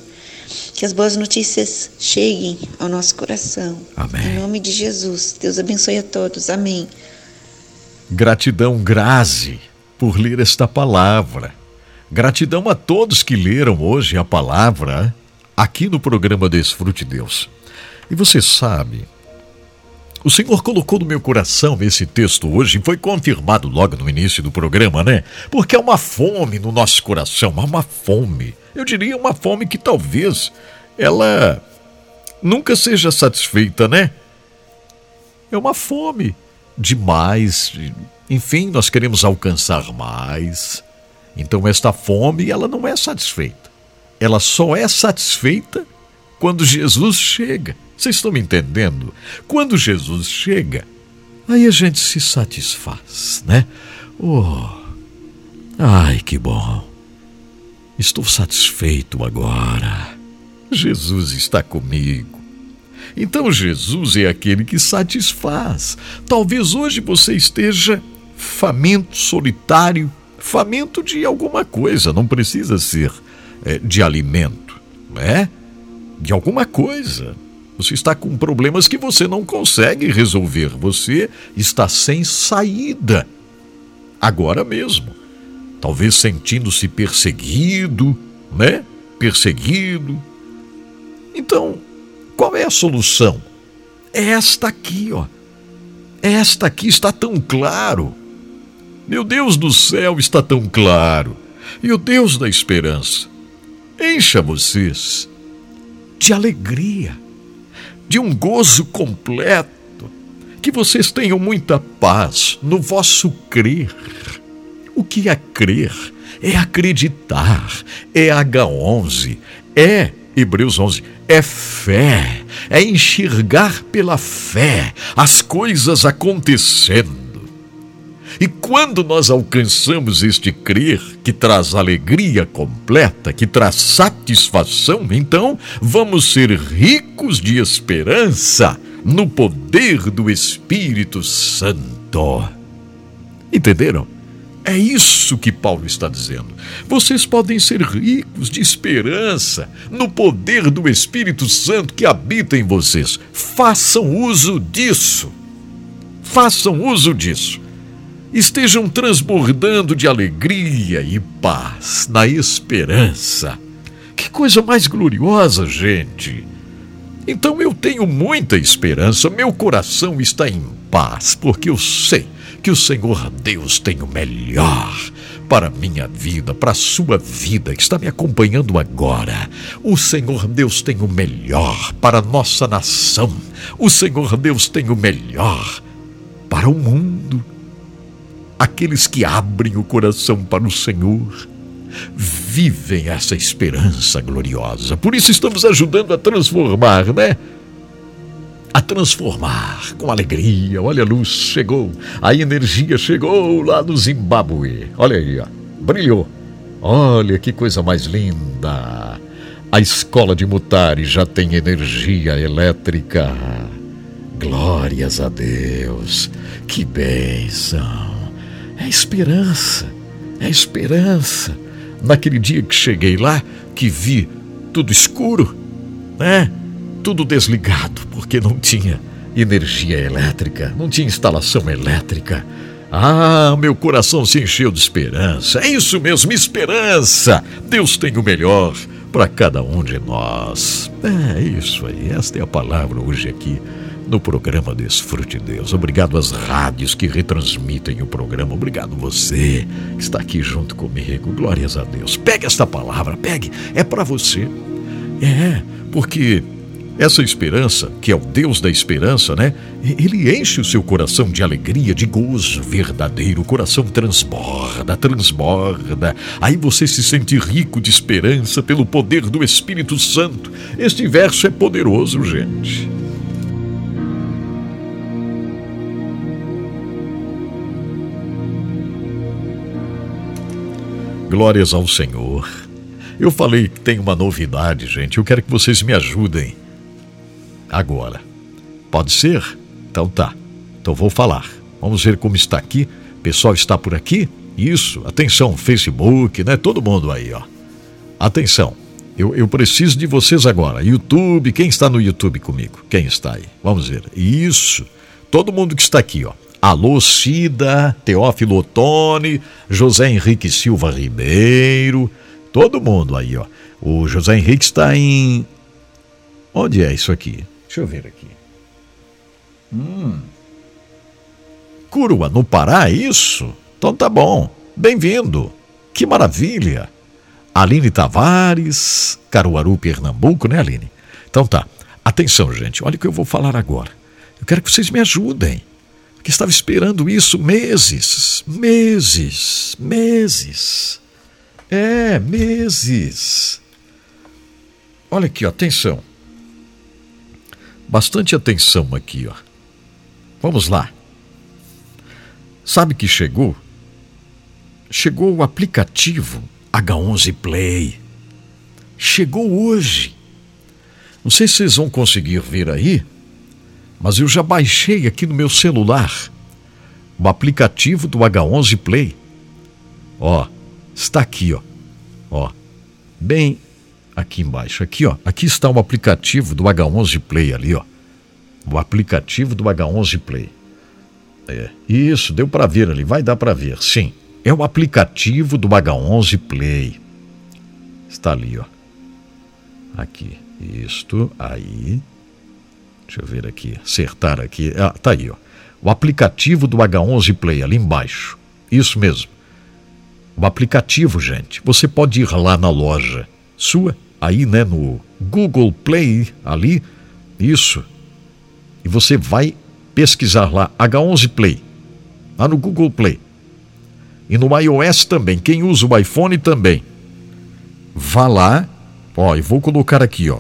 Que as boas notícias cheguem ao nosso coração. Amém. Em nome de Jesus. Deus abençoe a todos. Amém. Gratidão, Grazi, por ler esta palavra. Gratidão a todos que leram hoje a palavra aqui no programa Desfrute Deus. E você sabe, o Senhor colocou no meu coração esse texto hoje foi confirmado logo no início do programa, né? Porque há uma fome no nosso coração, há uma fome. Eu diria uma fome que talvez ela nunca seja satisfeita, né? É uma fome demais. Enfim, nós queremos alcançar mais. Então esta fome, ela não é satisfeita. Ela só é satisfeita quando Jesus chega. Vocês estão me entendendo? Quando Jesus chega, aí a gente se satisfaz, né? Oh, ai, que bom. Estou satisfeito agora. Jesus está comigo. Então Jesus é aquele que satisfaz. Talvez hoje você esteja faminto, solitário, faminto de alguma coisa, não precisa ser é, de alimento, né? De alguma coisa. Você está com problemas que você não consegue resolver, você está sem saída. Agora mesmo. Talvez sentindo-se perseguido, né? Perseguido. Então, qual é a solução? É esta aqui, ó. Esta aqui está tão claro. Meu Deus do céu está tão claro. E o Deus da esperança encha vocês de alegria, de um gozo completo, que vocês tenham muita paz no vosso crer. O que é crer? É acreditar, é H11, é Hebreus 11, é fé, é enxergar pela fé as coisas acontecendo. E quando nós alcançamos este crer, que traz alegria completa, que traz satisfação, então vamos ser ricos de esperança no poder do Espírito Santo. Entenderam? É isso que Paulo está dizendo. Vocês podem ser ricos de esperança no poder do Espírito Santo que habita em vocês. Façam uso disso. Façam uso disso estejam transbordando de alegria e paz, na esperança. Que coisa mais gloriosa, gente! Então eu tenho muita esperança, meu coração está em paz, porque eu sei que o Senhor Deus tem o melhor para a minha vida, para a sua vida que está me acompanhando agora. O Senhor Deus tem o melhor para a nossa nação. O Senhor Deus tem o melhor para o mundo aqueles que abrem o coração para o Senhor vivem essa esperança gloriosa. Por isso estamos ajudando a transformar, né? A transformar com alegria. Olha, a luz chegou, a energia chegou lá no Zimbábue. Olha aí, ó, brilhou. Olha que coisa mais linda. A escola de Mutari já tem energia elétrica. Glórias a Deus. Que bênção. É esperança, é esperança. Naquele dia que cheguei lá, que vi tudo escuro, né? Tudo desligado, porque não tinha energia elétrica, não tinha instalação elétrica. Ah, meu coração se encheu de esperança. É isso mesmo, esperança. Deus tem o melhor para cada um de nós. É isso aí, esta é a palavra hoje aqui no programa Desfrute Deus. Obrigado às rádios que retransmitem o programa. Obrigado você que está aqui junto comigo. Glórias a Deus. Pegue esta palavra, pegue. É para você. É, porque essa esperança, que é o Deus da esperança, né? Ele enche o seu coração de alegria, de gozo verdadeiro. O coração transborda, transborda. Aí você se sente rico de esperança pelo poder do Espírito Santo. Este verso é poderoso, gente. Glórias ao Senhor. Eu falei que tem uma novidade, gente. Eu quero que vocês me ajudem agora. Pode ser? Então tá. Então vou falar. Vamos ver como está aqui. O pessoal está por aqui? Isso. Atenção, Facebook, né? Todo mundo aí, ó. Atenção. Eu, eu preciso de vocês agora. YouTube, quem está no YouTube comigo? Quem está aí? Vamos ver. Isso. Todo mundo que está aqui, ó. Alô Cida, Teófilo Otoni, José Henrique Silva Ribeiro, todo mundo aí, ó. O José Henrique está em. Onde é isso aqui? Deixa eu ver aqui. Hum. Curua, no Pará, é isso? Então tá bom. Bem-vindo. Que maravilha. Aline Tavares, Caruaru, Pernambuco, né, Aline? Então tá. Atenção, gente. Olha o que eu vou falar agora. Eu quero que vocês me ajudem que estava esperando isso meses, meses, meses. É, meses. Olha aqui, ó, atenção. Bastante atenção aqui, ó. Vamos lá. Sabe que chegou? Chegou o aplicativo H11 Play. Chegou hoje. Não sei se vocês vão conseguir ver aí mas eu já baixei aqui no meu celular o aplicativo do H11 Play. Ó, está aqui, ó. Ó, bem aqui embaixo, aqui, ó. Aqui está o aplicativo do H11 Play ali, ó. O aplicativo do H11 Play. É, isso, deu para ver ali, vai dar para ver, sim. É o aplicativo do H11 Play. Está ali, ó. Aqui, isto, aí. Deixa eu ver aqui, acertar aqui. Ah, tá aí, ó. O aplicativo do H11 Play ali embaixo. Isso mesmo. O aplicativo, gente. Você pode ir lá na loja sua, aí, né, no Google Play ali. Isso. E você vai pesquisar lá H11 Play. Lá no Google Play. E no iOS também. Quem usa o iPhone também. Vá lá. Ó, e vou colocar aqui, ó.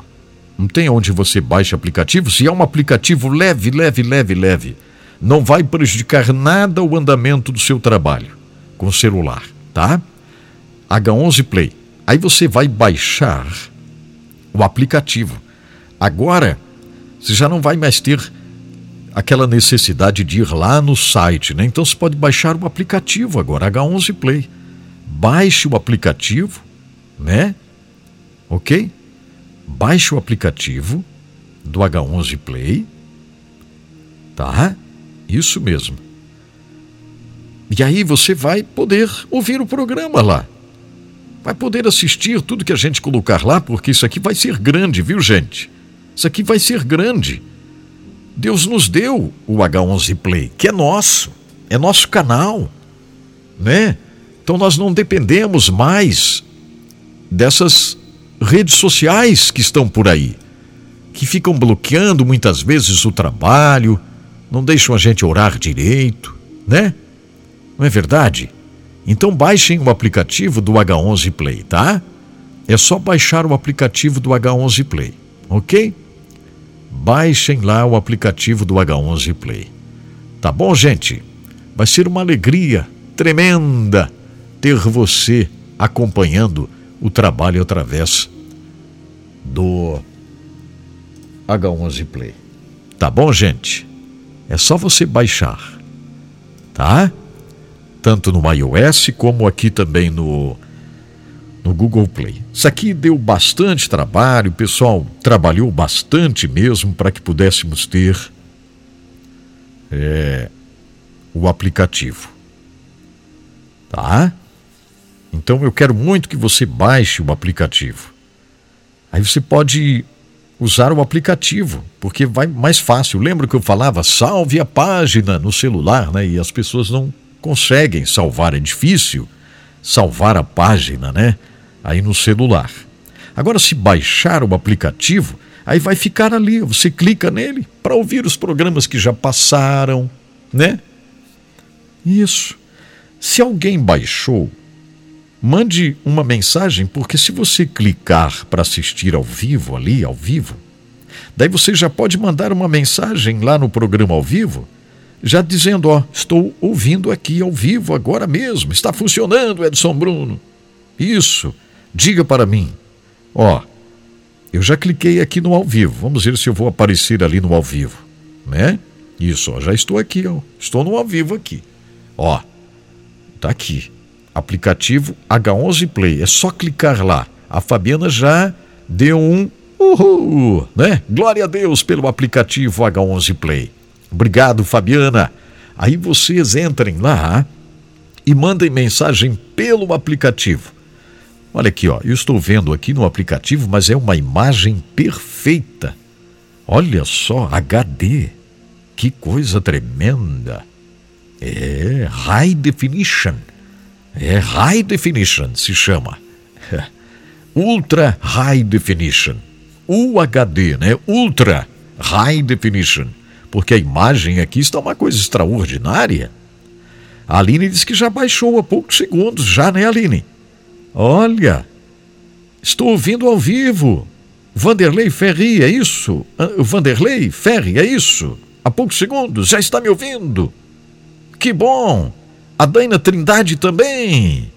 Não tem onde você baixa aplicativo. Se é um aplicativo leve, leve, leve, leve, não vai prejudicar nada o andamento do seu trabalho com o celular, tá? H11 Play. Aí você vai baixar o aplicativo. Agora, você já não vai mais ter aquela necessidade de ir lá no site, né? Então você pode baixar o aplicativo agora, H11 Play. Baixe o aplicativo, né? Ok? baixe o aplicativo do H11 Play, tá? Isso mesmo. E aí você vai poder ouvir o programa lá. Vai poder assistir tudo que a gente colocar lá, porque isso aqui vai ser grande, viu, gente? Isso aqui vai ser grande. Deus nos deu o H11 Play, que é nosso, é nosso canal, né? Então nós não dependemos mais dessas redes sociais que estão por aí, que ficam bloqueando muitas vezes o trabalho, não deixam a gente orar direito, né? Não é verdade? Então baixem o aplicativo do H11 Play, tá? É só baixar o aplicativo do H11 Play, ok? Baixem lá o aplicativo do H11 Play. Tá bom, gente? Vai ser uma alegria tremenda ter você acompanhando o trabalho através do H11 Play. Tá bom, gente? É só você baixar, tá? Tanto no iOS como aqui também no, no Google Play. Isso aqui deu bastante trabalho, o pessoal trabalhou bastante mesmo para que pudéssemos ter é, o aplicativo. Tá? Então eu quero muito que você baixe o aplicativo. Aí você pode usar o aplicativo, porque vai mais fácil. Lembra que eu falava salve a página no celular, né? E as pessoas não conseguem salvar, é difícil salvar a página, né? Aí no celular. Agora, se baixar o aplicativo, Aí vai ficar ali, você clica nele para ouvir os programas que já passaram, né? Isso. Se alguém baixou, mande uma mensagem, porque se você clicar para assistir ao vivo ali, ao vivo, daí você já pode mandar uma mensagem lá no programa ao vivo, já dizendo, ó, estou ouvindo aqui ao vivo agora mesmo, está funcionando, Edson Bruno. Isso. Diga para mim. Ó, eu já cliquei aqui no ao vivo. Vamos ver se eu vou aparecer ali no ao vivo, né? Isso, ó, já estou aqui, ó. Estou no ao vivo aqui. Ó, tá aqui. Aplicativo H11 Play. É só clicar lá. A Fabiana já deu um uhul, né? Glória a Deus pelo aplicativo H11 Play. Obrigado, Fabiana. Aí vocês entrem lá e mandem mensagem pelo aplicativo. Olha aqui, ó, eu estou vendo aqui no aplicativo, mas é uma imagem perfeita. Olha só, HD. Que coisa tremenda. É High Definition. É High Definition se chama. Ultra High Definition. UHD, né? Ultra High Definition. Porque a imagem aqui está uma coisa extraordinária. A Aline disse que já baixou há poucos segundos, já, né, Aline? Olha, estou ouvindo ao vivo. Vanderlei Ferri, é isso? Ah, Vanderlei Ferri, é isso? Há poucos segundos, já está me ouvindo? Que bom! A Daina Trindade também.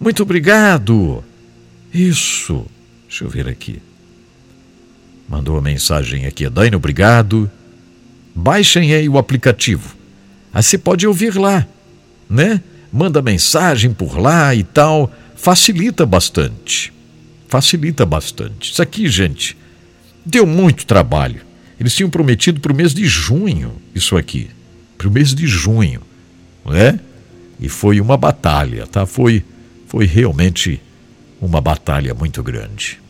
Muito obrigado. Isso. Deixa eu ver aqui. Mandou uma mensagem aqui. Daina, obrigado. Baixem aí o aplicativo. Aí você pode ouvir lá, né? manda mensagem por lá e tal. Facilita bastante. Facilita bastante. Isso aqui, gente, deu muito trabalho. Eles tinham prometido para o mês de junho isso aqui. Para o mês de junho. Né? E foi uma batalha, tá? Foi, foi realmente uma batalha muito grande.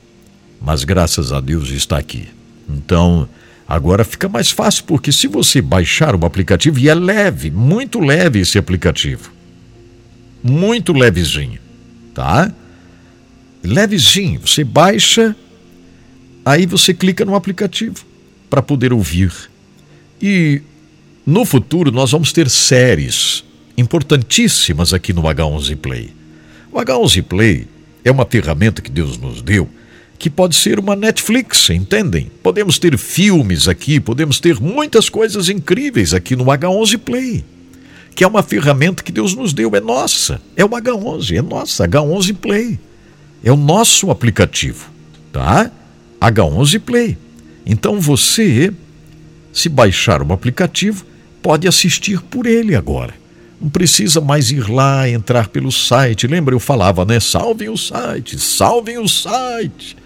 Mas graças a Deus está aqui. Então, agora fica mais fácil, porque se você baixar o aplicativo, e é leve, muito leve esse aplicativo muito levezinho, tá? Levezinho, você baixa, aí você clica no aplicativo para poder ouvir. E no futuro nós vamos ter séries importantíssimas aqui no H11 Play. O H11 Play é uma ferramenta que Deus nos deu que pode ser uma Netflix, entendem? Podemos ter filmes aqui, podemos ter muitas coisas incríveis aqui no H11 Play que é uma ferramenta que Deus nos deu, é nossa, é o H11, é nossa, H11 Play. É o nosso aplicativo, tá? H11 Play. Então você, se baixar o aplicativo, pode assistir por ele agora. Não precisa mais ir lá, entrar pelo site. Lembra, eu falava, né? Salvem o site, salvem o site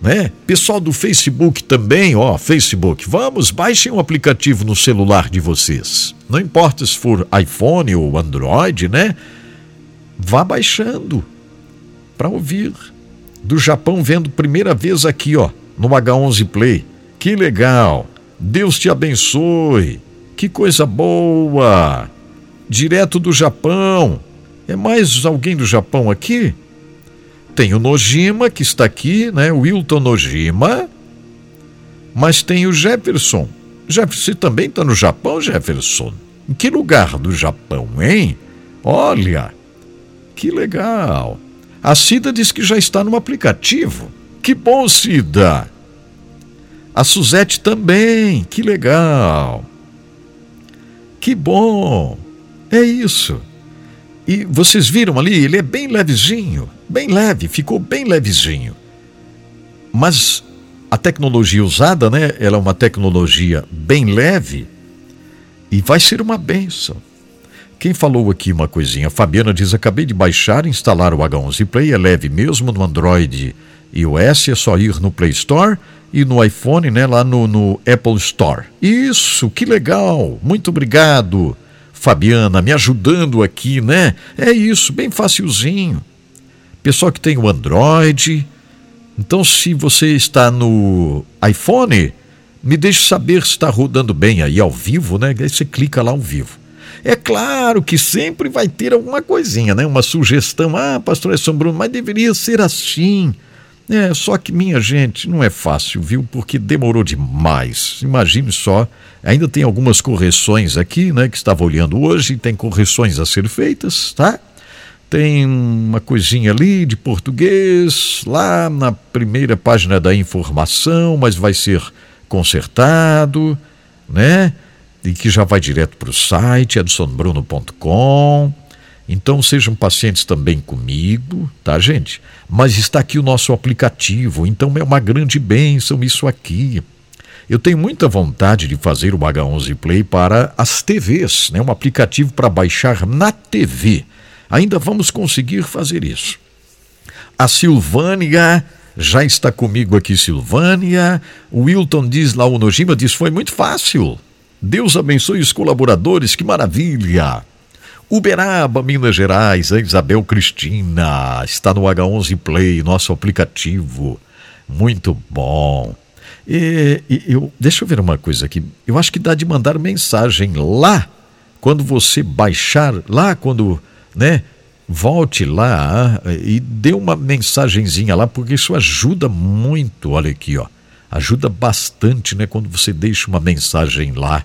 né? Pessoal do Facebook também, ó, Facebook, vamos, baixem um aplicativo no celular de vocês. Não importa se for iPhone ou Android, né? Vá baixando para ouvir. Do Japão vendo primeira vez aqui, ó, no H11 Play. Que legal. Deus te abençoe. Que coisa boa. Direto do Japão. É mais alguém do Japão aqui? Tem o Nojima, que está aqui, né? Wilton Nojima. Mas tem o Jefferson. Jefferson também está no Japão, Jefferson. Em que lugar do Japão, hein? Olha, que legal. A Cida diz que já está no aplicativo. Que bom, Cida. A Suzete também, que legal. Que bom. É isso. E vocês viram ali, ele é bem levezinho, bem leve, ficou bem levezinho. Mas a tecnologia usada, né? Ela é uma tecnologia bem leve e vai ser uma benção. Quem falou aqui uma coisinha? A Fabiana diz: acabei de baixar e instalar o H11 Play, é leve mesmo no Android e iOS, é só ir no Play Store e no iPhone, né? Lá no, no Apple Store. Isso, que legal! Muito obrigado. Fabiana me ajudando aqui, né? É isso, bem facilzinho. Pessoal que tem o Android. Então, se você está no iPhone, me deixe saber se está rodando bem aí ao vivo, né? Aí você clica lá ao vivo. É claro que sempre vai ter alguma coisinha, né? Uma sugestão. Ah, pastor Edson Bruno, mas deveria ser assim. É, só que, minha gente, não é fácil, viu? Porque demorou demais. Imagine só, ainda tem algumas correções aqui, né, que estava olhando hoje, tem correções a ser feitas, tá? Tem uma coisinha ali de português, lá na primeira página da informação, mas vai ser consertado, né? E que já vai direto para o site edsonbruno.com. Então sejam pacientes também comigo, tá, gente? Mas está aqui o nosso aplicativo, então é uma grande bênção isso aqui. Eu tenho muita vontade de fazer o H11 Play para as TVs, né? um aplicativo para baixar na TV. Ainda vamos conseguir fazer isso. A Silvânia já está comigo aqui, Silvânia. O Wilton diz lá, o Nojima diz: foi muito fácil. Deus abençoe os colaboradores, que maravilha. Uberaba, Minas Gerais, a Isabel Cristina, está no H11 Play, nosso aplicativo. Muito bom. E, e, eu, deixa eu ver uma coisa aqui. Eu acho que dá de mandar mensagem lá, quando você baixar, lá quando, né? Volte lá e dê uma mensagenzinha lá, porque isso ajuda muito. Olha aqui, ó. Ajuda bastante, né? Quando você deixa uma mensagem lá,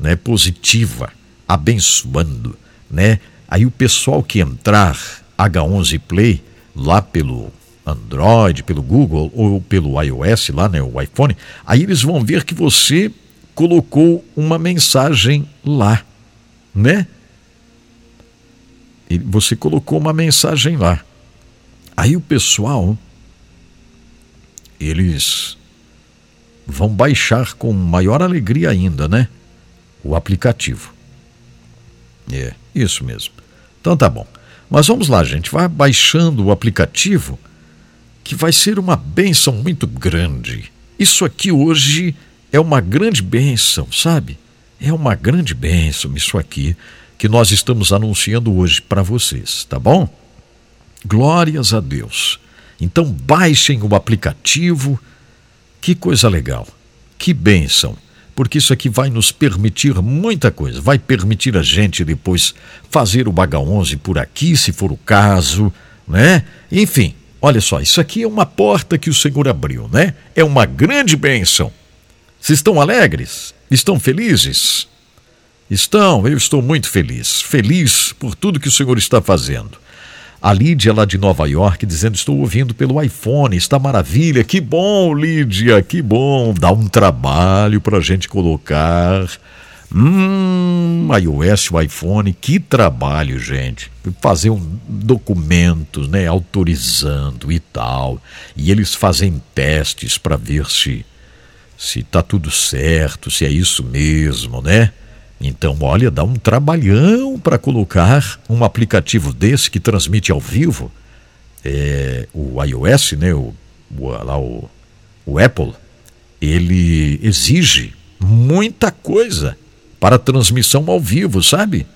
né? Positiva, abençoando né? Aí o pessoal que entrar H11 Play lá pelo Android, pelo Google ou pelo iOS lá, né, o iPhone, aí eles vão ver que você colocou uma mensagem lá, né? E você colocou uma mensagem lá. Aí o pessoal eles vão baixar com maior alegria ainda, né? O aplicativo. É. Isso mesmo. Então tá bom. Mas vamos lá, gente. Vai baixando o aplicativo que vai ser uma benção muito grande. Isso aqui hoje é uma grande benção, sabe? É uma grande benção isso aqui que nós estamos anunciando hoje para vocês, tá bom? Glórias a Deus. Então baixem o aplicativo. Que coisa legal. Que bênção porque isso aqui vai nos permitir muita coisa. Vai permitir a gente depois fazer o Baga 11 por aqui, se for o caso, né? Enfim, olha só, isso aqui é uma porta que o Senhor abriu, né? É uma grande bênção. Vocês estão alegres? Estão felizes? Estão, eu estou muito feliz. Feliz por tudo que o Senhor está fazendo. A Lídia lá de Nova York dizendo: Estou ouvindo pelo iPhone, está maravilha. Que bom, Lídia, que bom. Dá um trabalho para a gente colocar. Hum, iOS, o iPhone, que trabalho, gente. Fazer um documentos, né, autorizando e tal. E eles fazem testes para ver se se tá tudo certo, se é isso mesmo, né? Então, olha, dá um trabalhão para colocar um aplicativo desse que transmite ao vivo. É, o iOS, né, o, o, lá o, o Apple, ele exige muita coisa para transmissão ao vivo, sabe?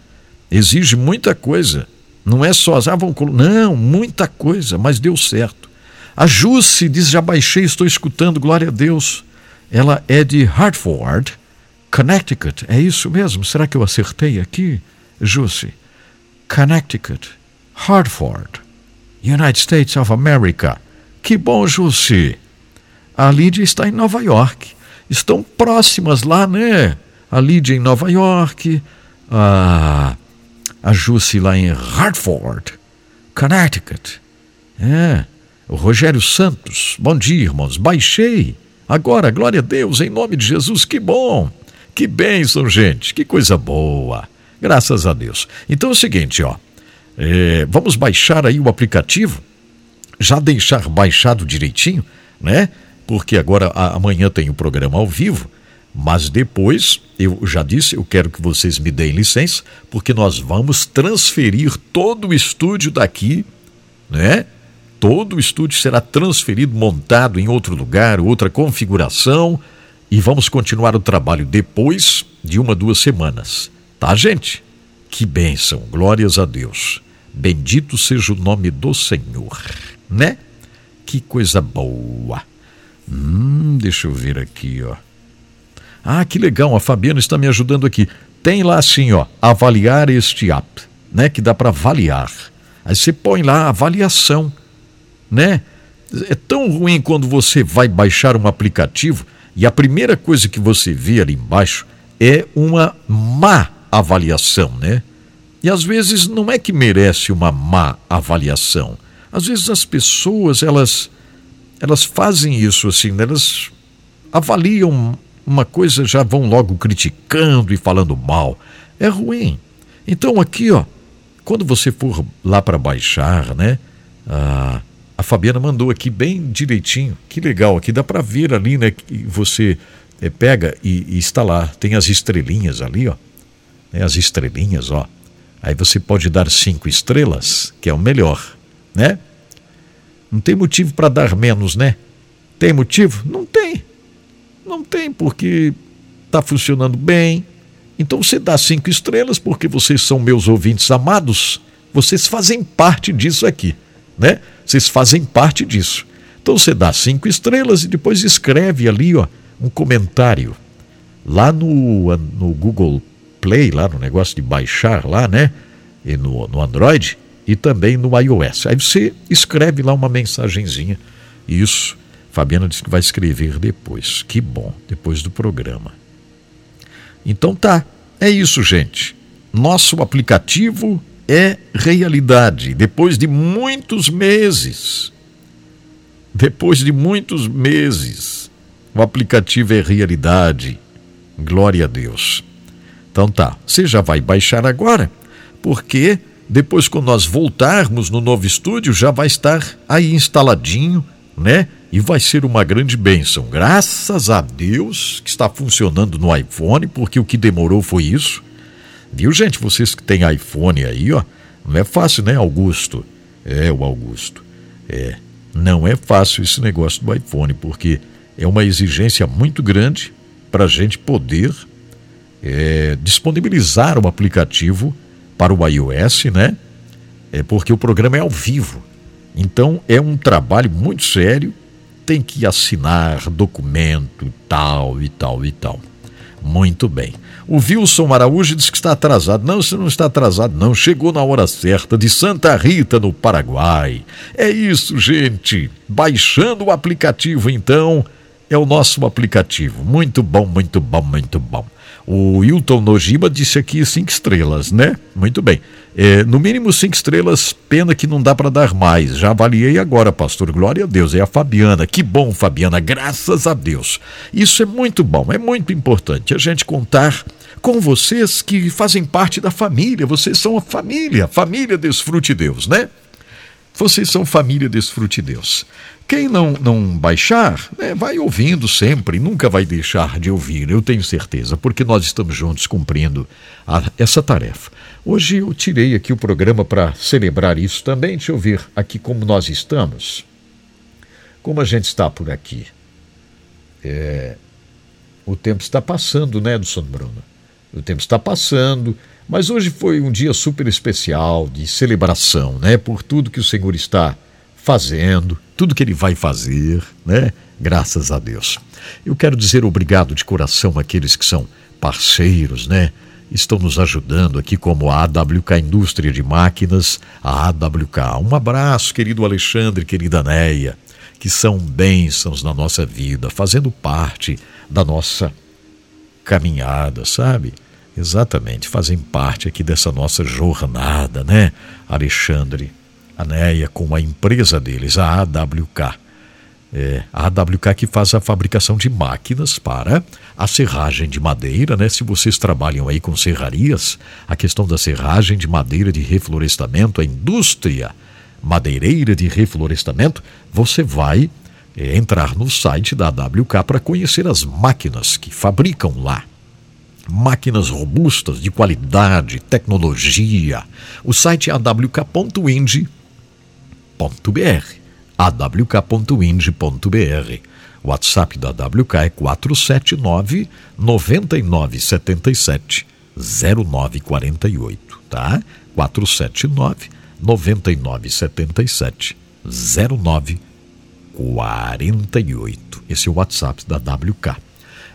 Exige muita coisa. Não é só, ah, vamos, não, muita coisa, mas deu certo. A Jusce diz: já baixei, estou escutando, glória a Deus. Ela é de Hartford, Connecticut, é isso mesmo? Será que eu acertei aqui, Jussi? Connecticut, Hartford, United States of America. Que bom, Jussi. A Lídia está em Nova York. Estão próximas lá, né? A Lídia em Nova York, a, a Jussi lá em Hartford, Connecticut. É, o Rogério Santos. Bom dia, irmãos. Baixei. Agora, glória a Deus, em nome de Jesus, que bom. Que bênção, gente, que coisa boa. Graças a Deus. Então é o seguinte, ó. É, vamos baixar aí o aplicativo, já deixar baixado direitinho, né? Porque agora amanhã tem o programa ao vivo, mas depois, eu já disse, eu quero que vocês me deem licença, porque nós vamos transferir todo o estúdio daqui, né? Todo o estúdio será transferido, montado em outro lugar, outra configuração e vamos continuar o trabalho depois de uma, duas semanas. Tá, gente? Que bênção, glórias a Deus. Bendito seja o nome do Senhor, né? Que coisa boa. Hum, deixa eu ver aqui, ó. Ah, que legal, a Fabiana está me ajudando aqui. Tem lá assim, ó, avaliar este app, né? Que dá para avaliar. Aí você põe lá avaliação, né? É tão ruim quando você vai baixar um aplicativo e a primeira coisa que você vê ali embaixo é uma má avaliação, né? E às vezes não é que merece uma má avaliação. Às vezes as pessoas, elas elas fazem isso assim, né? elas avaliam uma coisa já vão logo criticando e falando mal. É ruim. Então aqui, ó, quando você for lá para baixar, né? A, a Fabiana mandou aqui bem direitinho. Que legal aqui, dá para ver ali, né? Que você é, pega e, e, está lá. Tem as estrelinhas ali, ó. Né, as estrelinhas, ó. Aí você pode dar cinco estrelas, que é o melhor, né? Não tem motivo para dar menos, né? Tem motivo? Não tem. Não tem, porque está funcionando bem. Então você dá cinco estrelas, porque vocês são meus ouvintes amados. Vocês fazem parte disso aqui, né? Vocês fazem parte disso. Então você dá cinco estrelas e depois escreve ali, ó, um comentário. Lá no, no Google Play, lá no negócio de baixar lá, né? E no, no Android e também no iOS. Aí você escreve lá uma mensagenzinha. Isso Fabiana disse que vai escrever depois. Que bom, depois do programa. Então tá, é isso, gente. Nosso aplicativo é realidade. Depois de muitos meses, depois de muitos meses, o aplicativo é realidade. Glória a Deus. Então tá, você já vai baixar agora, porque depois, quando nós voltarmos no novo estúdio, já vai estar aí instaladinho, né? e vai ser uma grande bênção. Graças a Deus que está funcionando no iPhone, porque o que demorou foi isso. Viu, gente? Vocês que têm iPhone aí, ó, não é fácil, né, Augusto? É, o Augusto. É, não é fácil esse negócio do iPhone, porque é uma exigência muito grande para a gente poder é, disponibilizar o aplicativo para o iOS, né? É porque o programa é ao vivo. Então é um trabalho muito sério tem que assinar documento tal e tal e tal. Muito bem. O Wilson Araújo diz que está atrasado. Não, você não está atrasado, não. Chegou na hora certa, de Santa Rita, no Paraguai. É isso, gente. Baixando o aplicativo, então, é o nosso aplicativo. Muito bom, muito bom, muito bom. O Hilton Nojiba disse aqui cinco estrelas, né? Muito bem. É, no mínimo cinco estrelas, pena que não dá para dar mais. Já avaliei agora, pastor. Glória a Deus. É a Fabiana. Que bom, Fabiana. Graças a Deus. Isso é muito bom, é muito importante a gente contar com vocês que fazem parte da família. Vocês são a família, família Desfrute Deus, né? Vocês são família Desfrute Deus. Quem não, não baixar, né, vai ouvindo sempre, nunca vai deixar de ouvir, eu tenho certeza, porque nós estamos juntos cumprindo a, essa tarefa. Hoje eu tirei aqui o programa para celebrar isso também. Deixa eu ver aqui como nós estamos. Como a gente está por aqui. É, o tempo está passando, né, Edson Bruno? O tempo está passando, mas hoje foi um dia super especial de celebração, né, por tudo que o Senhor está fazendo, tudo que ele vai fazer, né? Graças a Deus. Eu quero dizer obrigado de coração àqueles que são parceiros, né? Estão nos ajudando aqui, como a AWK Indústria de Máquinas, a AWK. Um abraço, querido Alexandre, querida Neia, que são bênçãos na nossa vida, fazendo parte da nossa caminhada, sabe? Exatamente, fazem parte aqui dessa nossa jornada, né, Alexandre? A NEA com a empresa deles, a AWK. É, a AWK que faz a fabricação de máquinas para a serragem de madeira, né? Se vocês trabalham aí com serrarias, a questão da serragem de madeira de reflorestamento, a indústria madeireira de reflorestamento, você vai é, entrar no site da AWK para conhecer as máquinas que fabricam lá. Máquinas robustas, de qualidade, tecnologia. O site é awk.ind.com awk.ind.br. O WhatsApp da AWK é 479 9977 0948, tá? 479 9977 0948. Esse é o WhatsApp da WK.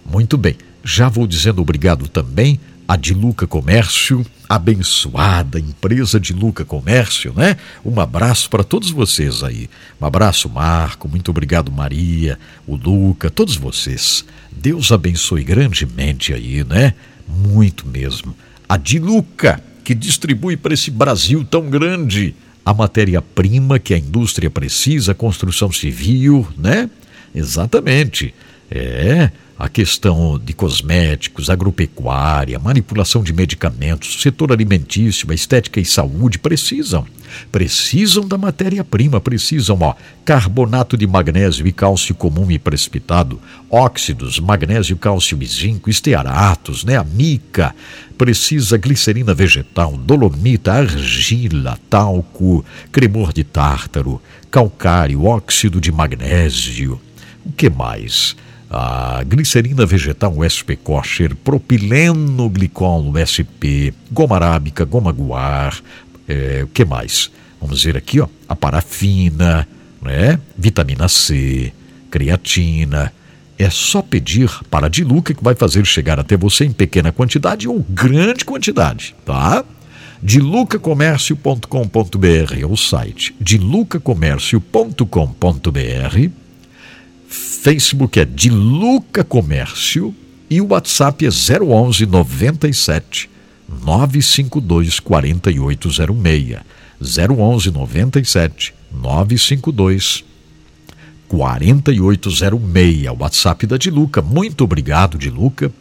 Muito bem, já vou dizendo obrigado também a de Luca Comércio, abençoada empresa de Luca Comércio, né? Um abraço para todos vocês aí. Um abraço, Marco, muito obrigado, Maria, o Luca, todos vocês. Deus abençoe grandemente aí, né? Muito mesmo. A de Luca, que distribui para esse Brasil tão grande a matéria-prima que a indústria precisa, a construção civil, né? Exatamente. É, a questão de cosméticos, agropecuária, manipulação de medicamentos, setor alimentício, estética e saúde precisam. Precisam da matéria-prima, precisam, ó, carbonato de magnésio e cálcio comum e precipitado, óxidos, magnésio, cálcio e zinco, estearatos, né, a mica, precisa glicerina vegetal, dolomita, argila, talco, cremor de tártaro, calcário, óxido de magnésio. O que mais? A glicerina vegetal SP kosher, propileno glicol SP, goma arábica, goma guar, é, o que mais? Vamos ver aqui, ó, a parafina, né? vitamina C, creatina. É só pedir para a Diluca que vai fazer chegar até você em pequena quantidade ou grande quantidade, tá? dilucacomércio.com.br é o site dilucacomércio.com.br Facebook é de Luca Comércio e o WhatsApp é 011 97 952 4806. 011 97 952 4806, o WhatsApp da Diluca. Muito obrigado, Diluca,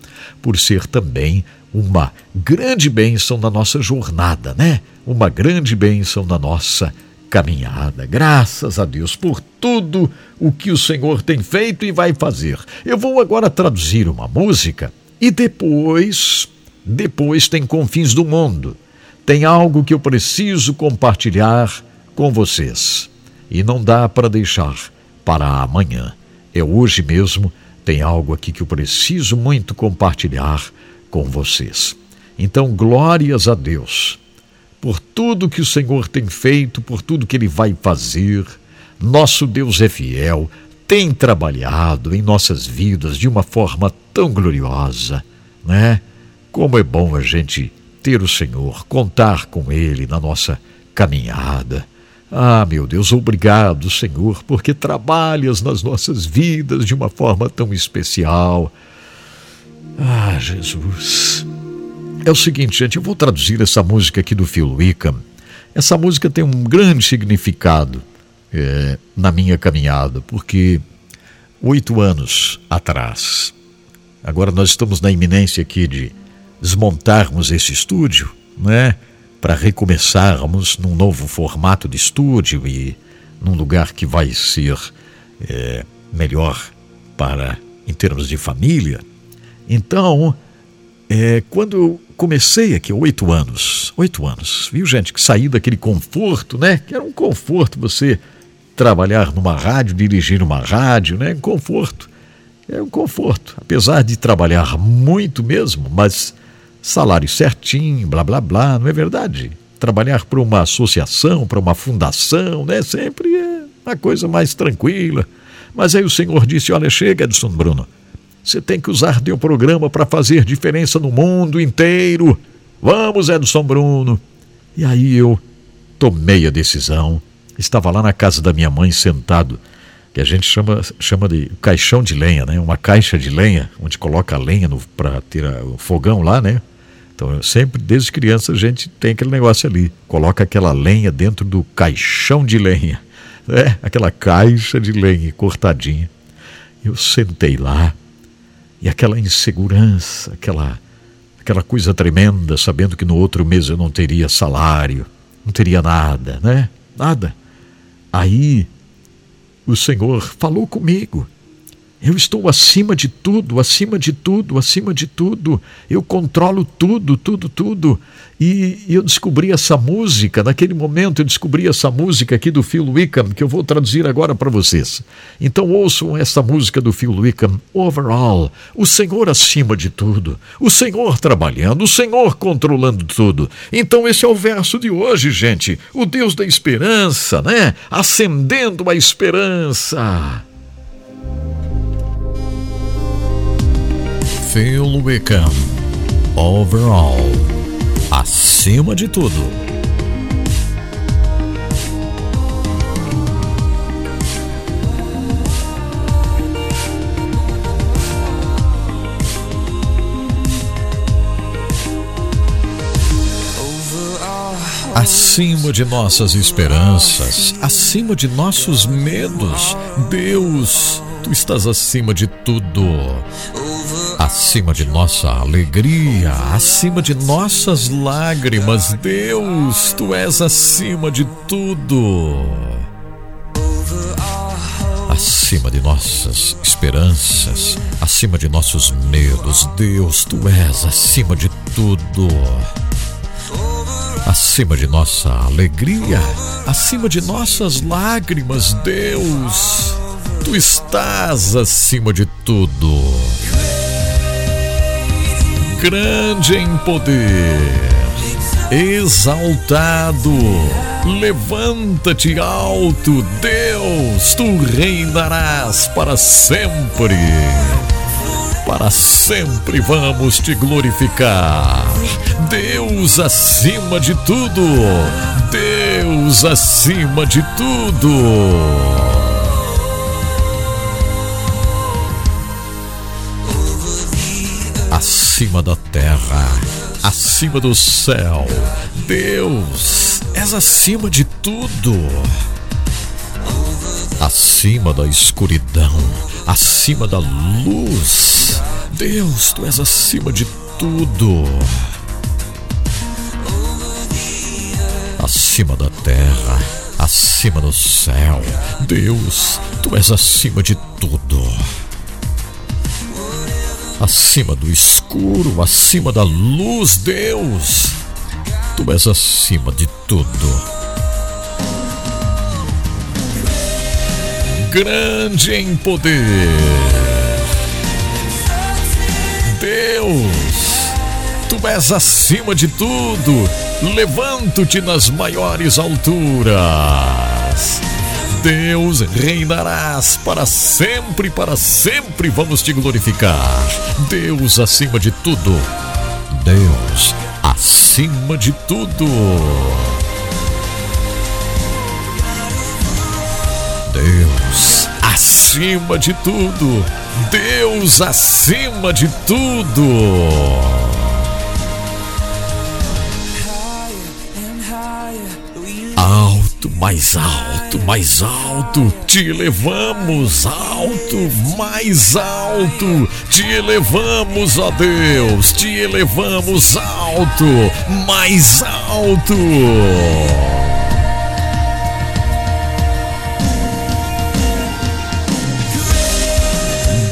por ser também uma grande bênção na nossa jornada, né? Uma grande bênção na nossa jornada caminhada. Graças a Deus por tudo o que o Senhor tem feito e vai fazer. Eu vou agora traduzir uma música e depois, depois tem Confins do Mundo. Tem algo que eu preciso compartilhar com vocês. E não dá para deixar para amanhã. É hoje mesmo, tem algo aqui que eu preciso muito compartilhar com vocês. Então, glórias a Deus por tudo que o Senhor tem feito, por tudo que Ele vai fazer. Nosso Deus é fiel, tem trabalhado em nossas vidas de uma forma tão gloriosa, né? Como é bom a gente ter o Senhor, contar com Ele na nossa caminhada. Ah, meu Deus, obrigado, Senhor, porque trabalhas nas nossas vidas de uma forma tão especial. Ah, Jesus. É o seguinte, gente, eu vou traduzir essa música aqui do Phil Wickham. Essa música tem um grande significado é, na minha caminhada, porque oito anos atrás, agora nós estamos na iminência aqui de desmontarmos esse estúdio, né? Para recomeçarmos num novo formato de estúdio e num lugar que vai ser é, melhor para em termos de família. Então, é, quando eu comecei aqui, oito anos, oito anos, viu gente, que saí daquele conforto, né? Que era um conforto você trabalhar numa rádio, dirigir uma rádio, né? Um conforto. É um conforto. Apesar de trabalhar muito mesmo, mas salário certinho, blá blá blá, não é verdade? Trabalhar para uma associação, para uma fundação, né? Sempre é uma coisa mais tranquila. Mas aí o senhor disse: olha, chega, Edson Bruno. Você tem que usar teu programa para fazer diferença no mundo inteiro. Vamos, Edson Bruno. E aí eu tomei a decisão. Estava lá na casa da minha mãe sentado, que a gente chama, chama de caixão de lenha, né? Uma caixa de lenha, onde coloca a lenha para ter o fogão lá, né? Então, eu sempre, desde criança, a gente tem aquele negócio ali. Coloca aquela lenha dentro do caixão de lenha. É, aquela caixa de lenha cortadinha. Eu sentei lá, e aquela insegurança, aquela, aquela coisa tremenda, sabendo que no outro mês eu não teria salário, não teria nada, né? Nada. Aí o Senhor falou comigo eu estou acima de tudo, acima de tudo, acima de tudo. Eu controlo tudo, tudo, tudo. E, eu descobri essa música, naquele momento eu descobri essa música aqui do Phil Wickham, que eu vou traduzir agora para vocês. Então ouçam essa música do Phil Wickham, Overall, o Senhor acima de tudo, o Senhor trabalhando, o Senhor controlando tudo. Então esse é o verso de hoje, gente. O Deus da esperança, né? Acendendo a esperança. Phil Wickham. Overall. Acima de tudo. acima de nossas esperanças, acima de nossos medos. Deus, tu estás acima de tudo. Acima de nossa alegria, acima de nossas lágrimas. Deus, tu és acima de tudo. Acima de nossas esperanças, acima de nossos medos. Deus, tu és acima de tudo acima de nossa alegria, acima de nossas lágrimas, Deus, tu estás acima de tudo. Grande em poder, exaltado, levanta-te alto, Deus, tu reinarás para sempre para sempre vamos te glorificar. Deus acima de tudo, Deus acima de tudo. Acima da terra, acima do céu, Deus, és acima de tudo acima da escuridão, acima da luz. Deus, tu és acima de tudo. Acima da terra, acima do céu. Deus, tu és acima de tudo. Acima do escuro, acima da luz, Deus, tu és acima de tudo. grande em poder. Deus, tu és acima de tudo, levanto-te nas maiores alturas. Deus, reinarás para sempre, para sempre vamos te glorificar. Deus acima de tudo. Deus acima de tudo. Deus acima de tudo. Deus acima de tudo. Alto, mais alto, mais alto, te elevamos, alto, mais alto, te elevamos, ó Deus, te elevamos alto, mais alto.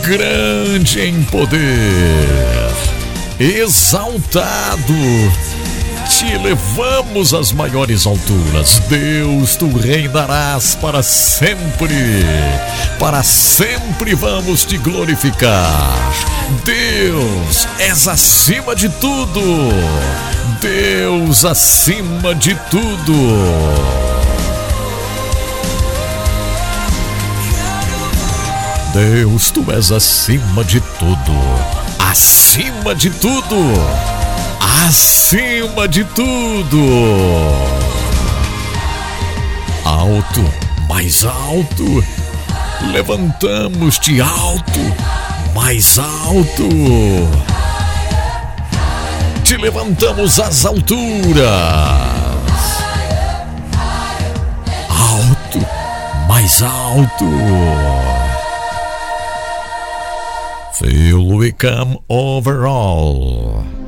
grande em poder, exaltado. Te levamos às maiores alturas. Deus, tu reinarás para sempre. Para sempre vamos te glorificar. Deus, és acima de tudo. Deus acima de tudo. Deus, tu és acima de tudo. Acima de tudo. Acima de tudo. Alto, mais alto. Levantamos-te alto, mais alto. Te levantamos às alturas. Alto, mais alto. Feel we come overall.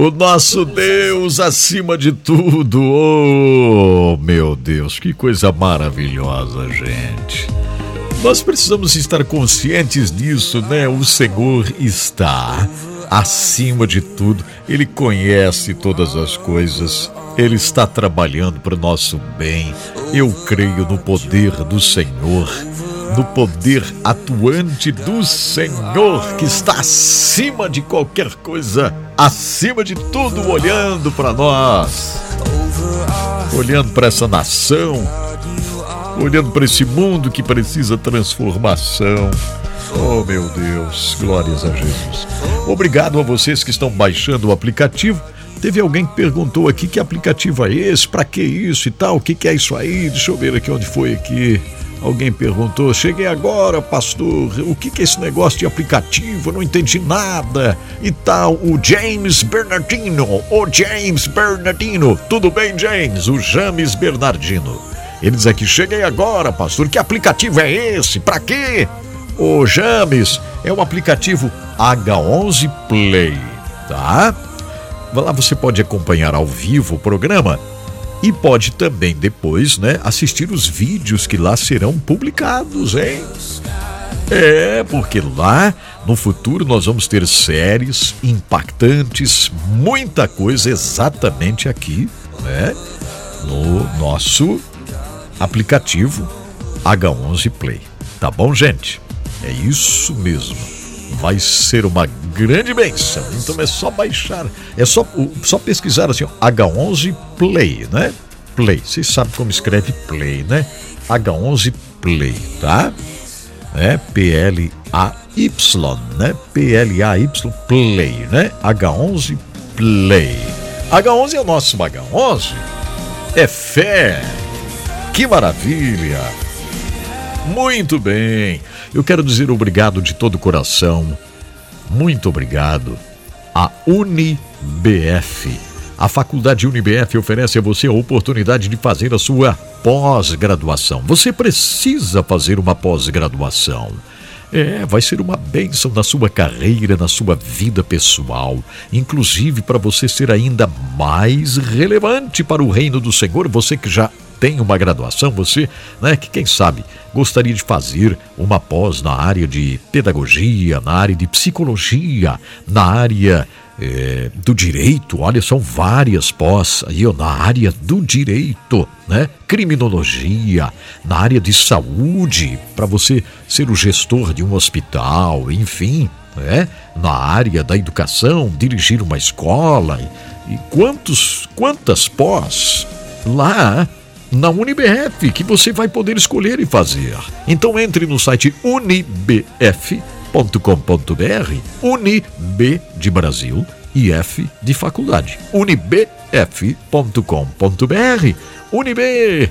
O nosso Deus acima de tudo. Oh, meu Deus, que coisa maravilhosa, gente. Nós precisamos estar conscientes disso, né? O Senhor está acima de tudo. Ele conhece todas as coisas. Ele está trabalhando para o nosso bem. Eu creio no poder do Senhor no poder atuante do Senhor que está acima de qualquer coisa, acima de tudo, olhando para nós, olhando para essa nação, olhando para esse mundo que precisa transformação. Oh meu Deus, glórias a Jesus. Obrigado a vocês que estão baixando o aplicativo. Teve alguém que perguntou aqui que aplicativo é esse, para que isso e tal, o que, que é isso aí? Deixa eu ver aqui onde foi aqui. Alguém perguntou: Cheguei agora, pastor, o que, é esse negócio de aplicativo? Eu não entendi nada. E tal, o James Bernardino, o James Bernardino. Tudo bem, James? O James Bernardino. Ele diz aqui: Cheguei agora, pastor, que aplicativo é esse? Pra quê? O James é o aplicativo H11 Play, tá? Lá você pode acompanhar ao vivo o programa e pode também depois, né, assistir os vídeos que lá serão publicados, hein? É, porque lá no futuro nós vamos ter séries impactantes, muita coisa exatamente aqui, né? No nosso aplicativo H11 Play. Tá bom, gente? É isso mesmo. Vai ser uma grande bênção. Então é só baixar, é só, só pesquisar assim, H11 Play, né? Play. Vocês sabem como escreve Play, né? H11 Play, tá? É P-L-A-Y, né? P-L-A-Y Play, né? H11 Play. H11 é o nosso H11. É fé. Que maravilha. Muito bem. Eu quero dizer obrigado de todo o coração muito obrigado. A UniBF. A Faculdade UniBF oferece a você a oportunidade de fazer a sua pós-graduação. Você precisa fazer uma pós-graduação. É, vai ser uma bênção na sua carreira, na sua vida pessoal, inclusive para você ser ainda mais relevante para o reino do Senhor, você que já tem uma graduação, você, né, que quem sabe gostaria de fazer uma pós na área de pedagogia, na área de psicologia, na área é, do direito, olha, são várias pós aí, ó, na área do direito, né? Criminologia, na área de saúde, para você ser o gestor de um hospital, enfim, né? Na área da educação, dirigir uma escola. E, quantos, quantas pós lá na UniBF que você vai poder escolher e fazer. Então entre no site unibf.com.br, Unib de Brasil e F de faculdade. unibf.com.br, unibf.com.br,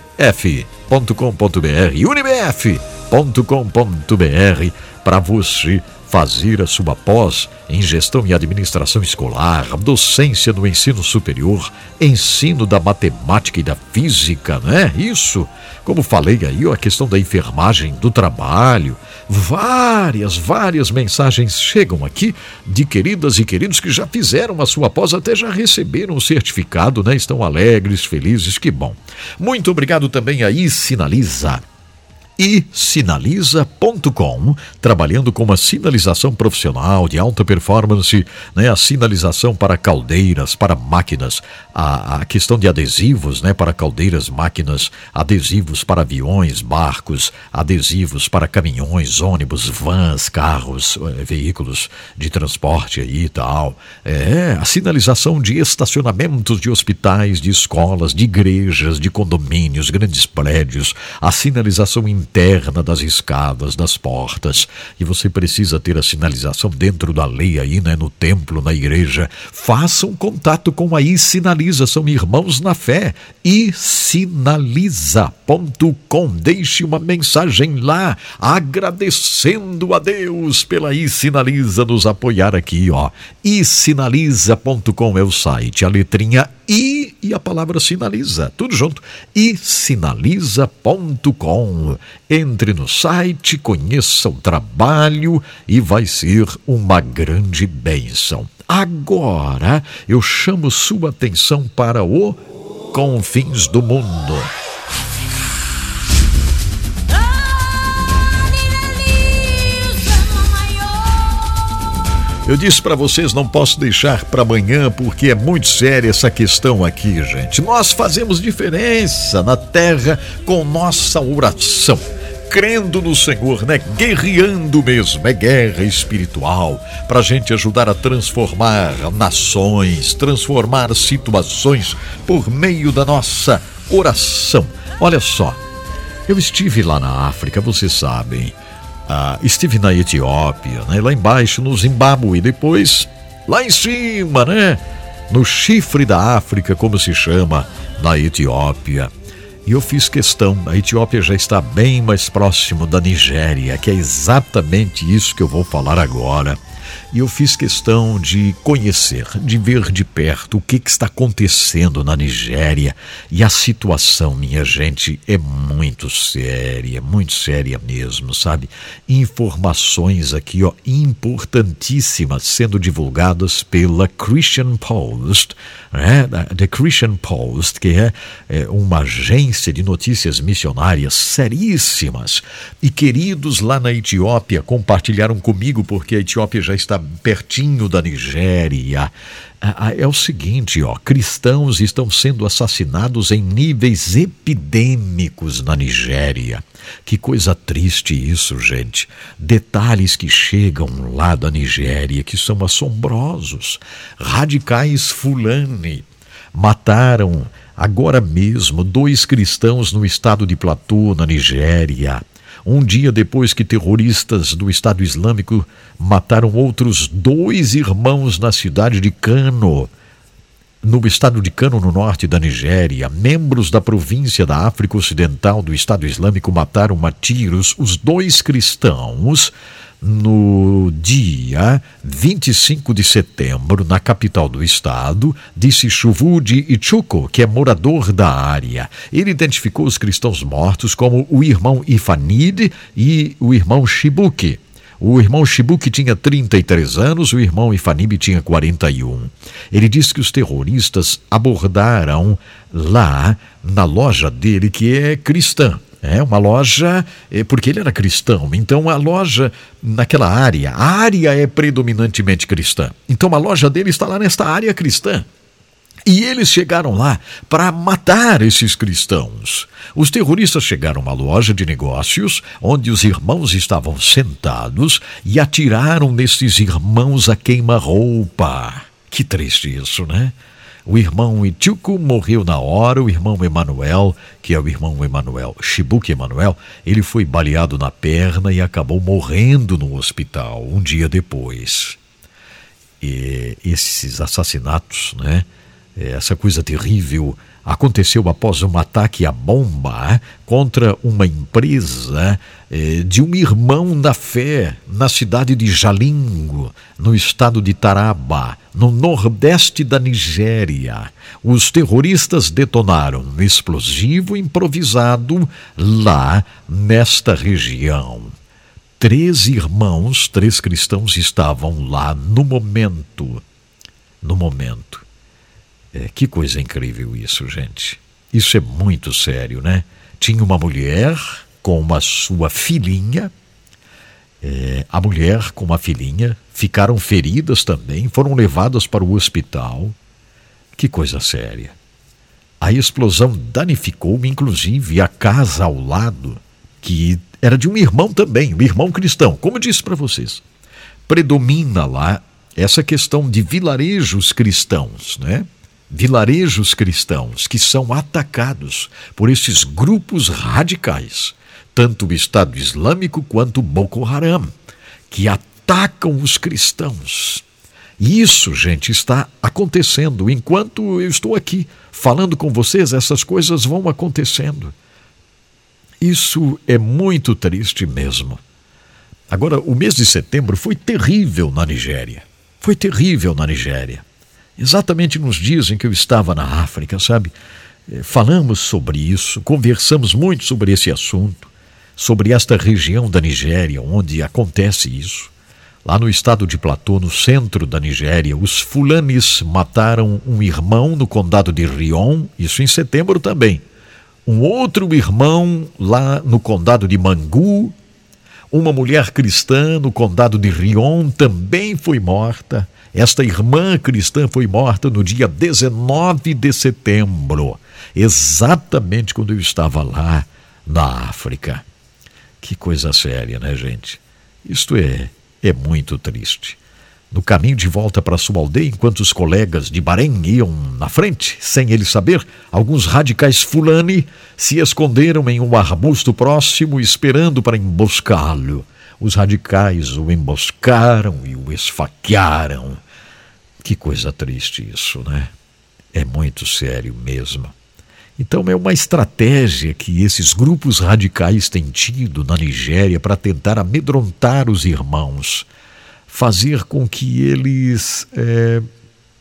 unibf.com.br para você fazer a sua pós em gestão e administração escolar, docência no ensino superior, ensino da matemática e da física, né? Isso. Como falei aí, a questão da enfermagem do trabalho. Várias, várias mensagens chegam aqui de queridas e queridos que já fizeram a sua pós, até já receberam o certificado, né? Estão alegres, felizes, que bom. Muito obrigado também aí, Sinaliza e sinaliza.com, trabalhando com uma sinalização profissional de alta performance, né, a sinalização para caldeiras, para máquinas, a, a questão de adesivos, né, para caldeiras, máquinas, adesivos para aviões, barcos, adesivos para caminhões, ônibus, vans, carros, eh, veículos de transporte e tal. É, a sinalização de estacionamentos de hospitais, de escolas, de igrejas, de condomínios, grandes prédios, a sinalização interna das escadas, das portas, e você precisa ter a sinalização dentro da lei aí, né, no templo, na igreja. Faça um contato com a iSinaliza, são irmãos na fé. isinaliza.com. Deixe uma mensagem lá agradecendo a Deus pela iSinaliza nos apoiar aqui, ó. isinaliza.com é o site, a letrinha I e a palavra sinaliza, tudo junto. E sinaliza.com. Entre no site, conheça o trabalho e vai ser uma grande bênção. Agora eu chamo sua atenção para o Confins do Mundo. Eu disse para vocês, não posso deixar para amanhã porque é muito séria essa questão aqui, gente. Nós fazemos diferença na terra com nossa oração crendo no Senhor, né? Guerreando mesmo, é guerra espiritual, para a gente ajudar a transformar nações, transformar situações por meio da nossa oração. Olha só, eu estive lá na África, vocês sabem. Ah, estive na Etiópia, né? lá embaixo no Zimbábue, depois lá em cima, né? No chifre da África, como se chama, na Etiópia. E eu fiz questão, a Etiópia já está bem mais próximo da Nigéria, que é exatamente isso que eu vou falar agora e eu fiz questão de conhecer, de ver de perto o que, que, está acontecendo na Nigéria. E a situação, minha gente, é muito séria, muito séria mesmo, sabe? Informações aqui, ó, importantíssimas sendo divulgadas pela Christian Post, né? The Christian Post, que é, é uma agência de notícias missionárias seríssimas. E queridos lá na Etiópia compartilharam comigo, porque a Etiópia já está pertinho da Nigéria. Ah, ah, é o seguinte, ó, cristãos estão sendo assassinados em níveis epidêmicos na Nigéria. Que coisa triste isso, gente. Detalhes que chegam lá da Nigéria que são assombrosos. Radicais Fulani mataram agora mesmo dois cristãos no estado de Plateau, na Nigéria um dia depois que terroristas do Estado Islâmico mataram outros dois irmãos na cidade de Kano, no estado de Kano, no norte da Nigéria, membros da província da África Ocidental do Estado Islâmico mataram a tiros os dois cristãos no dia 25 de setembro, na capital do estado, disse Chuvudi Ichuko, que é morador da área. Ele identificou os cristãos mortos como o irmão Ifanid e o irmão Shibuki. O irmão Shibuki tinha 33 anos, o irmão Ifanib tinha 41. Ele disse que os terroristas abordaram lá na loja dele, que é cristã. É uma loja, é, porque ele era cristão. Então a loja naquela área, a área é predominantemente cristã. Então a loja dele está lá nesta área cristã. E eles chegaram lá para matar esses cristãos. Os terroristas chegaram a uma loja de negócios onde os irmãos estavam sentados e atiraram nesses irmãos a queima-roupa. Que triste isso, né? O irmão Ituco morreu na hora, o irmão Emanuel, que é o irmão Emanuel, Shibuki Emanuel, ele foi baleado na perna e acabou morrendo no hospital um dia depois. E esses assassinatos, né? Essa coisa terrível aconteceu após um ataque à bomba contra uma empresa eh, de um irmão da fé na cidade de Jalingo, no estado de Taraba, no nordeste da Nigéria. Os terroristas detonaram um explosivo improvisado lá nesta região. Três irmãos, três cristãos estavam lá no momento. No momento é, que coisa incrível isso, gente. Isso é muito sério, né? Tinha uma mulher com uma sua filhinha. É, a mulher com uma filhinha ficaram feridas também, foram levadas para o hospital. Que coisa séria. A explosão danificou, inclusive, a casa ao lado, que era de um irmão também, um irmão cristão. Como disse para vocês, predomina lá essa questão de vilarejos cristãos, né? vilarejos cristãos que são atacados por esses grupos radicais, tanto o Estado Islâmico quanto Boko Haram, que atacam os cristãos. E isso, gente, está acontecendo. Enquanto eu estou aqui falando com vocês, essas coisas vão acontecendo. Isso é muito triste mesmo. Agora, o mês de setembro foi terrível na Nigéria. Foi terrível na Nigéria exatamente nos dias em que eu estava na África, sabe? Eh, falamos sobre isso, conversamos muito sobre esse assunto, sobre esta região da Nigéria onde acontece isso. Lá no estado de Platô, no centro da Nigéria, os fulanis mataram um irmão no condado de Rion, isso em setembro também. Um outro irmão lá no condado de Mangu. Uma mulher cristã no condado de Rion também foi morta. Esta irmã cristã foi morta no dia 19 de setembro, exatamente quando eu estava lá na África. Que coisa séria, né, gente? Isto é é muito triste. No caminho de volta para sua aldeia, enquanto os colegas de Bahrein iam na frente, sem ele saber, alguns radicais fulani se esconderam em um arbusto próximo, esperando para emboscá-lo. Os radicais o emboscaram e o esfaquearam. Que coisa triste isso, né? É muito sério mesmo. Então, é uma estratégia que esses grupos radicais têm tido na Nigéria para tentar amedrontar os irmãos, fazer com que eles é,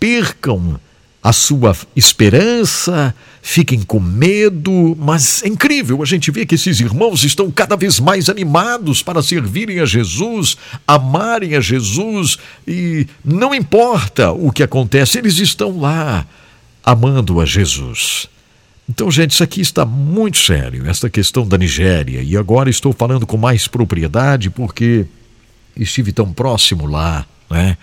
percam a sua esperança, fiquem com medo, mas é incrível, a gente vê que esses irmãos estão cada vez mais animados para servirem a Jesus, amarem a Jesus e não importa o que acontece, eles estão lá amando a Jesus. Então, gente, isso aqui está muito sério, esta questão da Nigéria. E agora estou falando com mais propriedade porque estive tão próximo lá, né?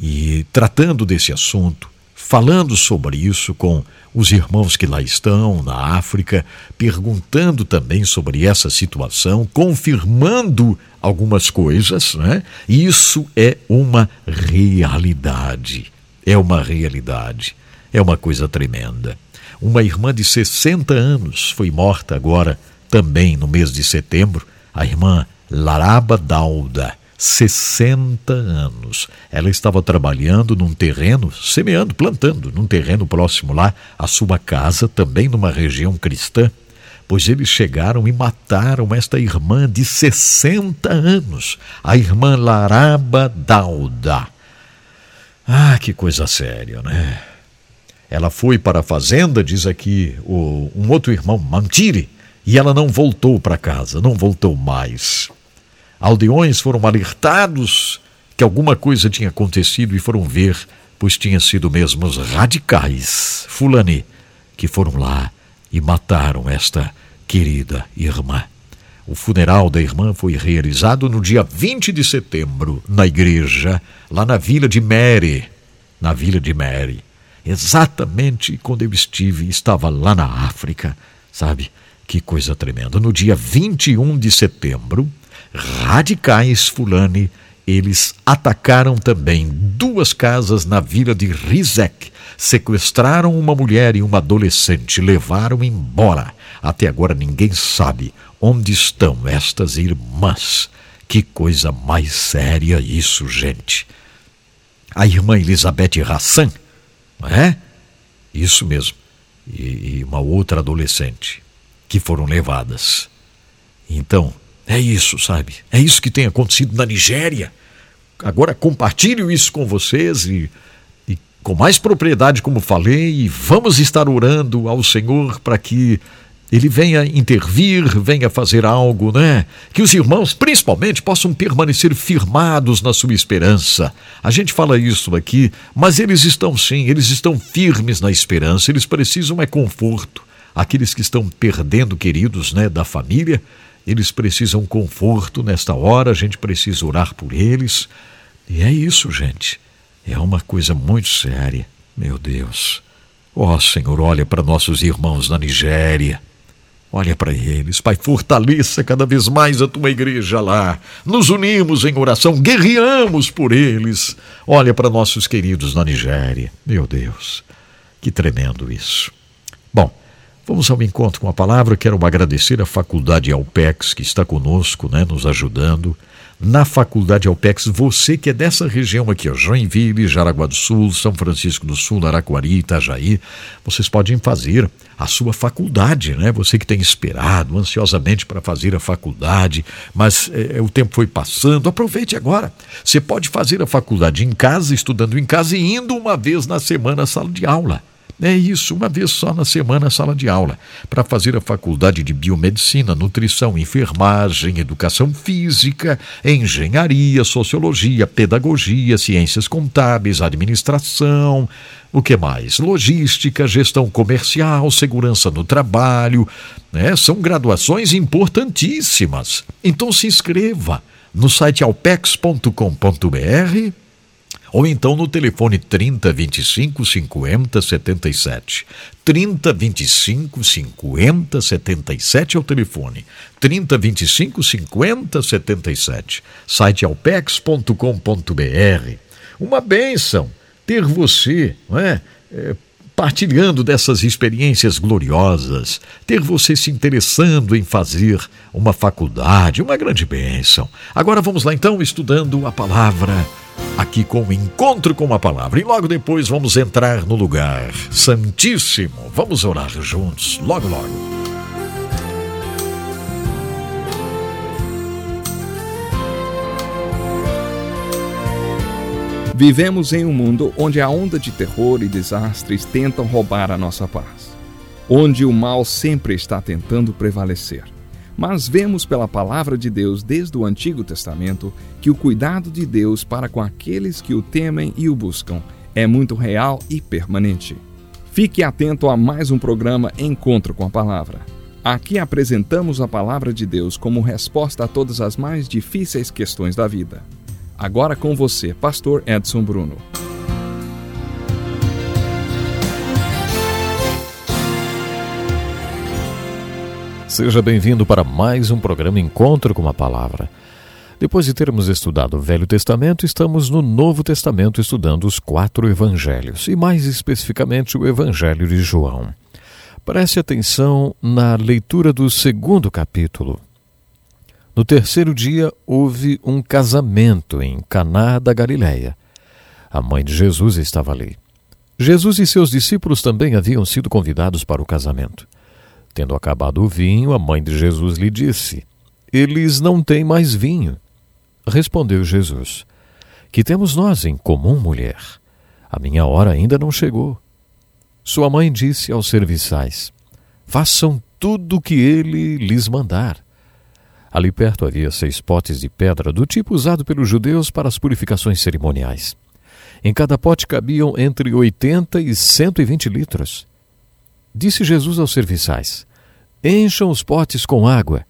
E tratando desse assunto, falando sobre isso com os irmãos que lá estão, na África, perguntando também sobre essa situação, confirmando algumas coisas, né? Isso é uma realidade. É uma realidade. É uma coisa tremenda. Uma irmã de 60 anos foi morta agora, também no mês de setembro, a irmã Laraba Dauda, 60 anos. Ela estava trabalhando num terreno, semeando, plantando, num terreno próximo lá à sua casa, também numa região cristã, pois eles chegaram e mataram esta irmã de 60 anos, a irmã Laraba Dauda. Ah, que coisa séria, né? Ela foi para a fazenda, diz aqui o, um outro irmão, Mantire, e ela não voltou para casa, não voltou mais. Aldeões foram alertados que alguma coisa tinha acontecido e foram ver, pois tinha sido mesmo os radicais, Fulani, que foram lá e mataram esta querida irmã. O funeral da irmã foi realizado no dia 20 de setembro, na igreja, lá na vila de Mary. Na vila de Mary exatamente quando eu estive, estava lá na África, sabe? Que coisa tremenda. No dia 21 de setembro, radicais fulani, eles atacaram também duas casas na vila de Rizek, sequestraram uma mulher e uma adolescente, levaram embora. Até agora ninguém sabe onde estão estas irmãs. Que coisa mais séria isso, gente. A irmã Elizabeth Hassan é? Isso mesmo. E, e uma outra adolescente que foram levadas. Então, é isso, sabe? É isso que tem acontecido na Nigéria. Agora compartilho isso com vocês e, com mais propriedade, como falei, e vamos estar orando ao Senhor para que ele venha intervir, venha fazer algo, né? Que os irmãos, principalmente, possam permanecer firmados na sua esperança. A gente fala isso aqui, mas eles estão sim, eles estão firmes na esperança, eles precisam é conforto. Aqueles que estão perdendo queridos, né, da família, eles precisam conforto nesta hora, a gente precisa orar por eles. E é isso, gente. É uma coisa muito séria. Meu Deus. Ó oh, Senhor, olha para nossos irmãos na Nigéria. Olha para eles, Pai, fortaleça cada vez mais a tua igreja lá. Nos unimos em oração, guerreamos por eles. Olha para nossos queridos na Nigéria. Meu Deus, que tremendo isso. Bom, vamos ao encontro com a palavra. Quero agradecer à Faculdade Alpex, que está conosco, né, nos ajudando na Faculdade Alpex. Você que é dessa região aqui, ó, Joinville, Jaraguá do Sul, São Francisco do Sul, Araquari, Itajaí, vocês podem fazer a sua faculdade, né? Você que tem esperado ansiosamente para fazer a faculdade, mas é, o tempo foi passando, aproveite agora. Você pode fazer a faculdade em casa, estudando em casa e indo uma vez na semana à sala de aula É isso, uma vez só na semana, sala de aula, para fazer a faculdade de biomedicina, nutrição, enfermagem, educação física, engenharia, sociologia, pedagogia, ciências contábeis, administração, o que mais? Logística, gestão comercial, segurança no trabalho. Né? São graduações importantíssimas. Então se inscreva no site alpex.com.br ou então no telefone 30 25 50 77. 30 25 50 77 é o telefone. 30 25 50 77. Site alpex.com.br. Uma benção ter você, não é? Partilhando dessas experiências gloriosas, ter você se interessando em fazer uma faculdade, uma grande bênção. Agora vamos lá então estudando a palavra aqui com o encontro com a palavra. E logo depois vamos entrar no lugar santíssimo. Vamos orar juntos, logo logo. Vivemos em um mundo onde a onda de terror e desastres tentam roubar a nossa paz, onde o mal sempre está tentando prevalecer. Mas vemos pela palavra de Deus desde o Antigo Testamento que o cuidado de Deus para com aqueles que o temem e o buscam é muito real e permanente. Fique atento a mais um programa Encontro com a Palavra. Aqui apresentamos a palavra de Deus como resposta a todas as mais difíceis questões da vida. Agora com você, Pastor Edson Bruno. Seja bem-vindo para mais um programa Encontro com a Palavra. Depois de termos estudado o Velho Testamento, estamos no Novo Testamento estudando os quatro evangelhos, e mais especificamente o Evangelho de João. Preste atenção na leitura do segundo capítulo, no terceiro dia houve um casamento em Caná da Galiléia. A mãe de Jesus estava ali. Jesus e seus discípulos também haviam sido convidados para o casamento. Tendo acabado o vinho, a mãe de Jesus lhe disse: Eles não têm mais vinho. Respondeu Jesus: Que temos nós em comum, mulher? A minha hora ainda não chegou. Sua mãe disse aos serviçais: Façam tudo o que ele lhes mandar. Ali perto havia seis potes de pedra do tipo usado pelos judeus para as purificações cerimoniais. Em cada pote cabiam entre 80 e 120 litros. Disse Jesus aos serviçais: Encham os potes com água.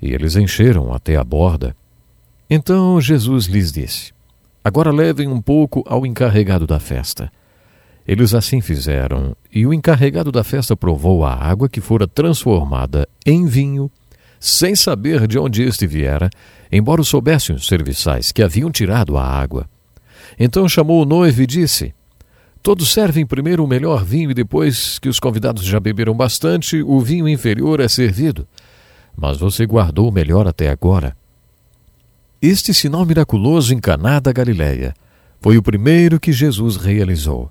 E eles encheram até a borda. Então Jesus lhes disse: Agora levem um pouco ao encarregado da festa. Eles assim fizeram, e o encarregado da festa provou a água que fora transformada em vinho sem saber de onde este viera, embora soubessem os serviçais que haviam tirado a água. Então chamou o noivo e disse: Todos servem primeiro o melhor vinho e depois que os convidados já beberam bastante, o vinho inferior é servido. Mas você guardou o melhor até agora. Este sinal miraculoso em Caná da Galiléia foi o primeiro que Jesus realizou.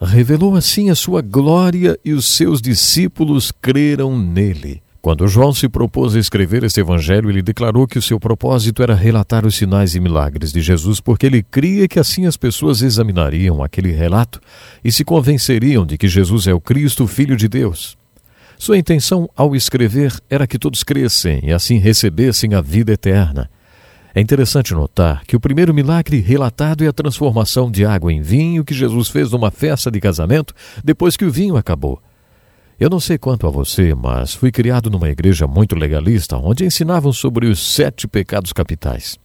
Revelou assim a sua glória e os seus discípulos creram nele. Quando João se propôs a escrever este evangelho, ele declarou que o seu propósito era relatar os sinais e milagres de Jesus, porque ele cria que assim as pessoas examinariam aquele relato e se convenceriam de que Jesus é o Cristo, Filho de Deus. Sua intenção ao escrever era que todos crescem e assim recebessem a vida eterna. É interessante notar que o primeiro milagre relatado é a transformação de água em vinho que Jesus fez numa festa de casamento depois que o vinho acabou. Eu não sei quanto a você, mas fui criado numa igreja muito legalista, onde ensinavam sobre os sete pecados capitais.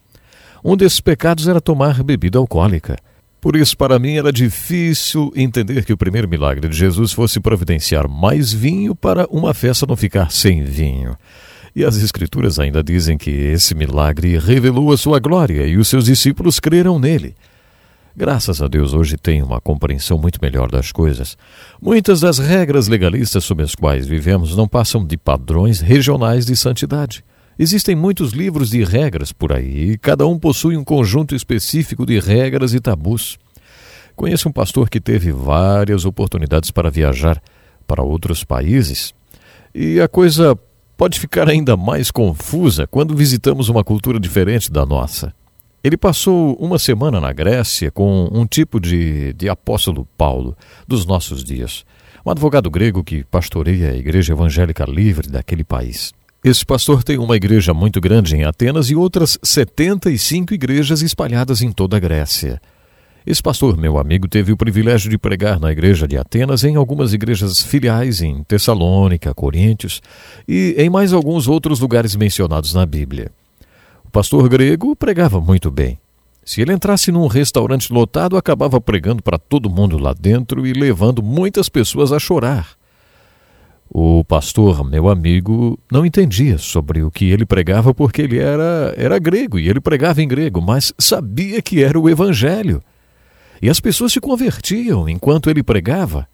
Um desses pecados era tomar bebida alcoólica. Por isso, para mim, era difícil entender que o primeiro milagre de Jesus fosse providenciar mais vinho para uma festa não ficar sem vinho. E as Escrituras ainda dizem que esse milagre revelou a sua glória e os seus discípulos creram nele. Graças a Deus, hoje tenho uma compreensão muito melhor das coisas. Muitas das regras legalistas sob as quais vivemos não passam de padrões regionais de santidade. Existem muitos livros de regras por aí e cada um possui um conjunto específico de regras e tabus. Conheço um pastor que teve várias oportunidades para viajar para outros países e a coisa pode ficar ainda mais confusa quando visitamos uma cultura diferente da nossa. Ele passou uma semana na Grécia com um tipo de, de apóstolo Paulo dos nossos dias, um advogado grego que pastoreia a igreja evangélica livre daquele país. Esse pastor tem uma igreja muito grande em Atenas e outras 75 igrejas espalhadas em toda a Grécia. Esse pastor, meu amigo, teve o privilégio de pregar na igreja de Atenas, em algumas igrejas filiais em Tessalônica, Coríntios e em mais alguns outros lugares mencionados na Bíblia. O pastor grego pregava muito bem. Se ele entrasse num restaurante lotado, acabava pregando para todo mundo lá dentro e levando muitas pessoas a chorar. O pastor, meu amigo, não entendia sobre o que ele pregava porque ele era, era grego e ele pregava em grego, mas sabia que era o evangelho. E as pessoas se convertiam enquanto ele pregava.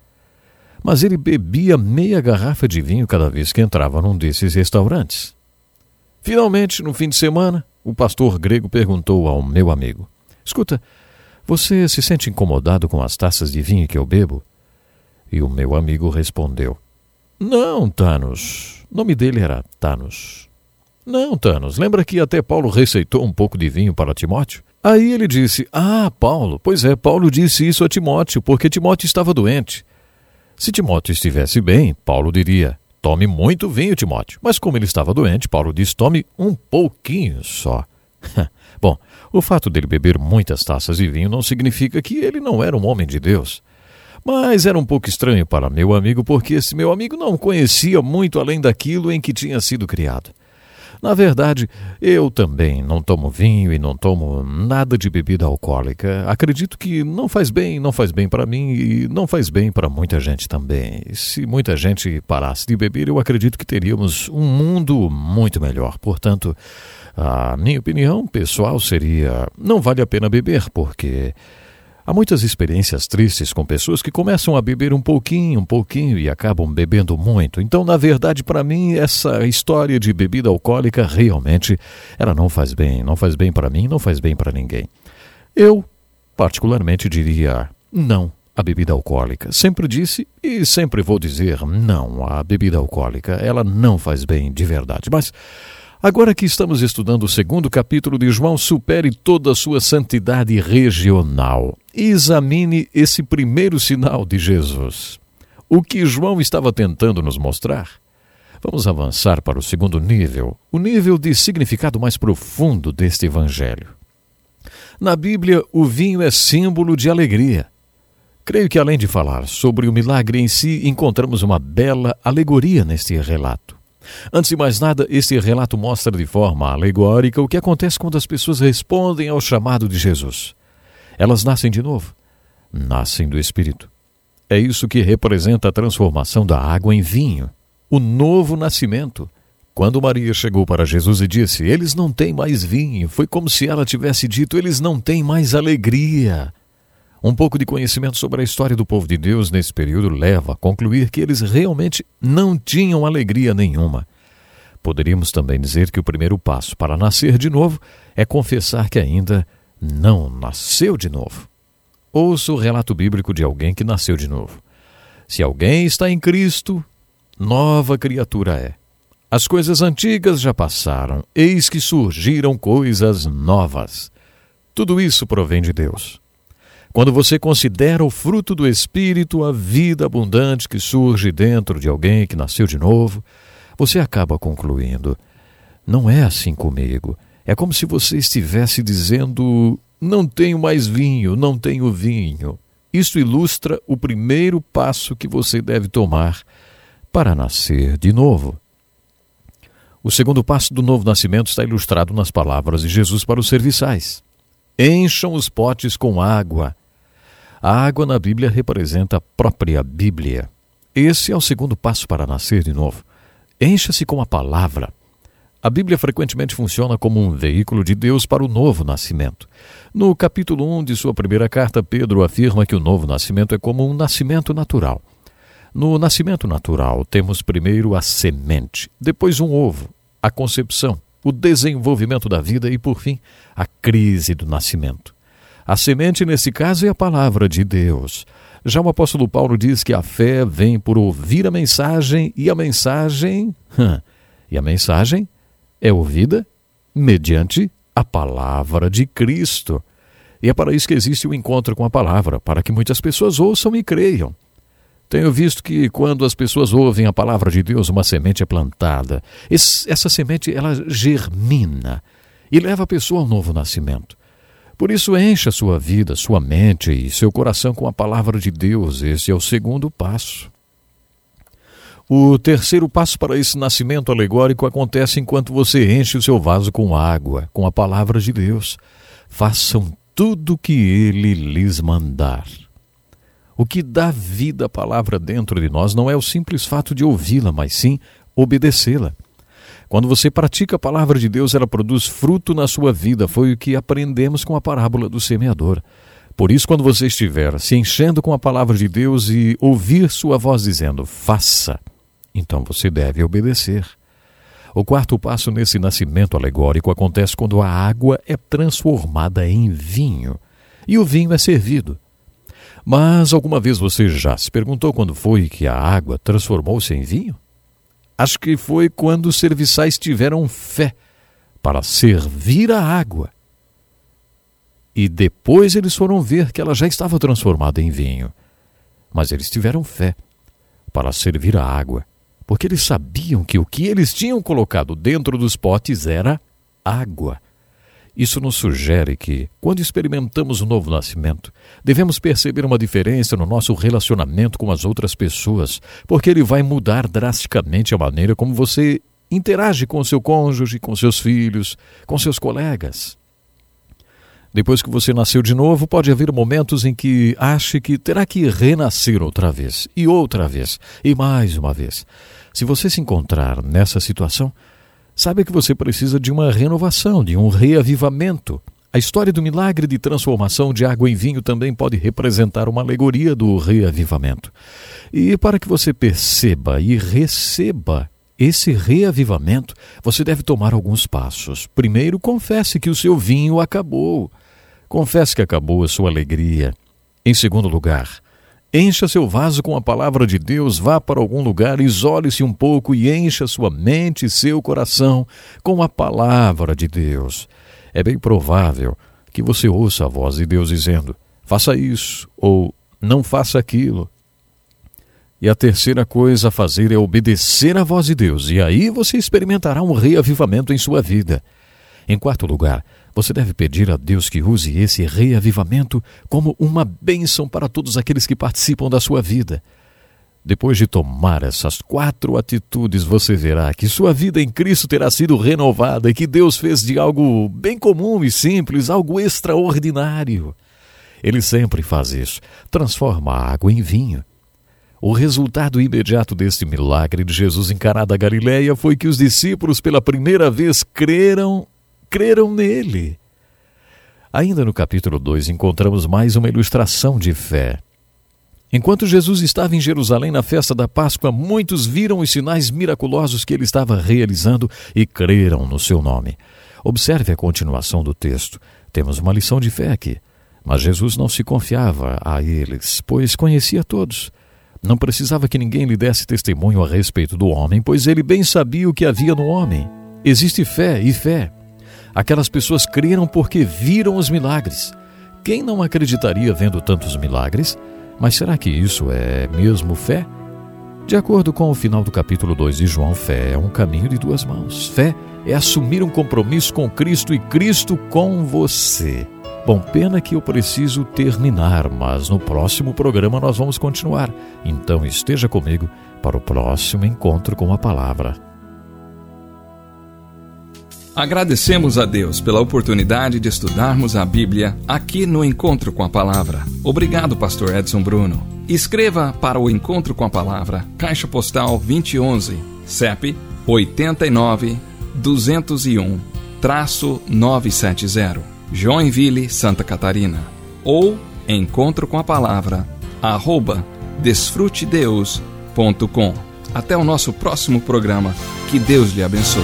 Mas ele bebia meia garrafa de vinho cada vez que entrava num desses restaurantes. Finalmente, no fim de semana, o pastor grego perguntou ao meu amigo: Escuta, você se sente incomodado com as taças de vinho que eu bebo? E o meu amigo respondeu: Não, Thanos. O nome dele era Thanos. Não, Thanos. Lembra que até Paulo receitou um pouco de vinho para Timóteo? Aí ele disse: Ah, Paulo, pois é, Paulo disse isso a Timóteo, porque Timóteo estava doente. Se Timóteo estivesse bem, Paulo diria: Tome muito vinho, Timóteo. Mas como ele estava doente, Paulo diz: tome um pouquinho só. Bom, o fato dele beber muitas taças de vinho não significa que ele não era um homem de Deus. Mas era um pouco estranho para meu amigo, porque esse meu amigo não conhecia muito além daquilo em que tinha sido criado. Na verdade, eu também não tomo vinho e não tomo nada de bebida alcoólica. Acredito que não faz bem, não faz bem para mim e não faz bem para muita gente também. Se muita gente parasse de beber, eu acredito que teríamos um mundo muito melhor. Portanto, a minha opinião pessoal seria: não vale a pena beber, porque Há muitas experiências tristes com pessoas que começam a beber um pouquinho, um pouquinho e acabam bebendo muito. Então, na verdade, para mim, essa história de bebida alcoólica realmente ela não faz bem, não faz bem para mim, não faz bem para ninguém. Eu, particularmente, diria não à bebida alcoólica. Sempre disse e sempre vou dizer não à bebida alcoólica. Ela não faz bem de verdade. Mas Agora que estamos estudando o segundo capítulo de João, supere toda a sua santidade regional. Examine esse primeiro sinal de Jesus. O que João estava tentando nos mostrar? Vamos avançar para o segundo nível, o nível de significado mais profundo deste evangelho. Na Bíblia, o vinho é símbolo de alegria. Creio que, além de falar sobre o milagre em si, encontramos uma bela alegoria neste relato. Antes de mais nada, este relato mostra de forma alegórica o que acontece quando as pessoas respondem ao chamado de Jesus. Elas nascem de novo, nascem do Espírito. É isso que representa a transformação da água em vinho, o novo nascimento. Quando Maria chegou para Jesus e disse: Eles não têm mais vinho, foi como se ela tivesse dito: Eles não têm mais alegria. Um pouco de conhecimento sobre a história do povo de Deus nesse período leva a concluir que eles realmente não tinham alegria nenhuma. Poderíamos também dizer que o primeiro passo para nascer de novo é confessar que ainda não nasceu de novo. Ouça o relato bíblico de alguém que nasceu de novo. Se alguém está em Cristo, nova criatura é. As coisas antigas já passaram, eis que surgiram coisas novas. Tudo isso provém de Deus. Quando você considera o fruto do Espírito, a vida abundante que surge dentro de alguém que nasceu de novo, você acaba concluindo: não é assim comigo. É como se você estivesse dizendo: não tenho mais vinho, não tenho vinho. Isso ilustra o primeiro passo que você deve tomar para nascer de novo. O segundo passo do novo nascimento está ilustrado nas palavras de Jesus para os serviçais: Encham os potes com água a água na Bíblia representa a própria Bíblia. Esse é o segundo passo para nascer de novo. Encha-se com a palavra. A Bíblia frequentemente funciona como um veículo de Deus para o novo nascimento. No capítulo 1 de sua primeira carta, Pedro afirma que o novo nascimento é como um nascimento natural. No nascimento natural, temos primeiro a semente, depois um ovo, a concepção, o desenvolvimento da vida e, por fim, a crise do nascimento. A semente, nesse caso, é a palavra de Deus. Já o apóstolo Paulo diz que a fé vem por ouvir a mensagem e a mensagem. e a mensagem é ouvida mediante a palavra de Cristo. E é para isso que existe o encontro com a palavra, para que muitas pessoas ouçam e creiam. Tenho visto que quando as pessoas ouvem a palavra de Deus, uma semente é plantada. Esse, essa semente ela germina e leva a pessoa ao novo nascimento. Por isso, encha sua vida, sua mente e seu coração com a palavra de Deus. Esse é o segundo passo. O terceiro passo para esse nascimento alegórico acontece enquanto você enche o seu vaso com água, com a palavra de Deus. Façam tudo o que ele lhes mandar. O que dá vida à palavra dentro de nós não é o simples fato de ouvi-la, mas sim obedecê-la. Quando você pratica a palavra de Deus, ela produz fruto na sua vida. Foi o que aprendemos com a parábola do semeador. Por isso, quando você estiver se enchendo com a palavra de Deus e ouvir sua voz dizendo, faça, então você deve obedecer. O quarto passo nesse nascimento alegórico acontece quando a água é transformada em vinho e o vinho é servido. Mas alguma vez você já se perguntou quando foi que a água transformou-se em vinho? Acho que foi quando os serviçais tiveram fé para servir a água. E depois eles foram ver que ela já estava transformada em vinho. Mas eles tiveram fé para servir a água, porque eles sabiam que o que eles tinham colocado dentro dos potes era água. Isso nos sugere que, quando experimentamos o novo nascimento, devemos perceber uma diferença no nosso relacionamento com as outras pessoas, porque ele vai mudar drasticamente a maneira como você interage com seu cônjuge, com seus filhos, com seus colegas. Depois que você nasceu de novo, pode haver momentos em que ache que terá que renascer outra vez, e outra vez, e mais uma vez. Se você se encontrar nessa situação, Saiba que você precisa de uma renovação, de um reavivamento. A história do milagre de transformação de água em vinho também pode representar uma alegoria do reavivamento. E para que você perceba e receba esse reavivamento, você deve tomar alguns passos. Primeiro, confesse que o seu vinho acabou. Confesse que acabou a sua alegria. Em segundo lugar, Encha seu vaso com a palavra de Deus, vá para algum lugar, isole-se um pouco e encha sua mente e seu coração com a palavra de Deus. É bem provável que você ouça a voz de Deus dizendo: faça isso ou não faça aquilo. E a terceira coisa a fazer é obedecer à voz de Deus, e aí você experimentará um reavivamento em sua vida. Em quarto lugar, você deve pedir a Deus que use esse reavivamento como uma bênção para todos aqueles que participam da sua vida. Depois de tomar essas quatro atitudes, você verá que sua vida em Cristo terá sido renovada e que Deus fez de algo bem comum e simples algo extraordinário. Ele sempre faz isso, transforma a água em vinho. O resultado imediato deste milagre de Jesus encarado a Galiléia foi que os discípulos pela primeira vez creram creram nele. Ainda no capítulo 2 encontramos mais uma ilustração de fé. Enquanto Jesus estava em Jerusalém na festa da Páscoa, muitos viram os sinais miraculosos que ele estava realizando e creram no seu nome. Observe a continuação do texto. Temos uma lição de fé aqui. Mas Jesus não se confiava a eles, pois conhecia todos. Não precisava que ninguém lhe desse testemunho a respeito do homem, pois ele bem sabia o que havia no homem. Existe fé e fé. Aquelas pessoas creram porque viram os milagres. Quem não acreditaria vendo tantos milagres? Mas será que isso é mesmo fé? De acordo com o final do capítulo 2 de João, fé é um caminho de duas mãos. Fé é assumir um compromisso com Cristo e Cristo com você. Bom, pena que eu preciso terminar, mas no próximo programa nós vamos continuar. Então esteja comigo para o próximo encontro com a palavra. Agradecemos a Deus pela oportunidade de estudarmos a Bíblia aqui no Encontro com a Palavra. Obrigado, Pastor Edson Bruno. Escreva para o Encontro com a Palavra, Caixa Postal 2011, CEP 89 201 traço 970, Joinville, Santa Catarina. Ou Encontro com a Palavra, arroba desfrutedeus.com. Até o nosso próximo programa. Que Deus lhe abençoe.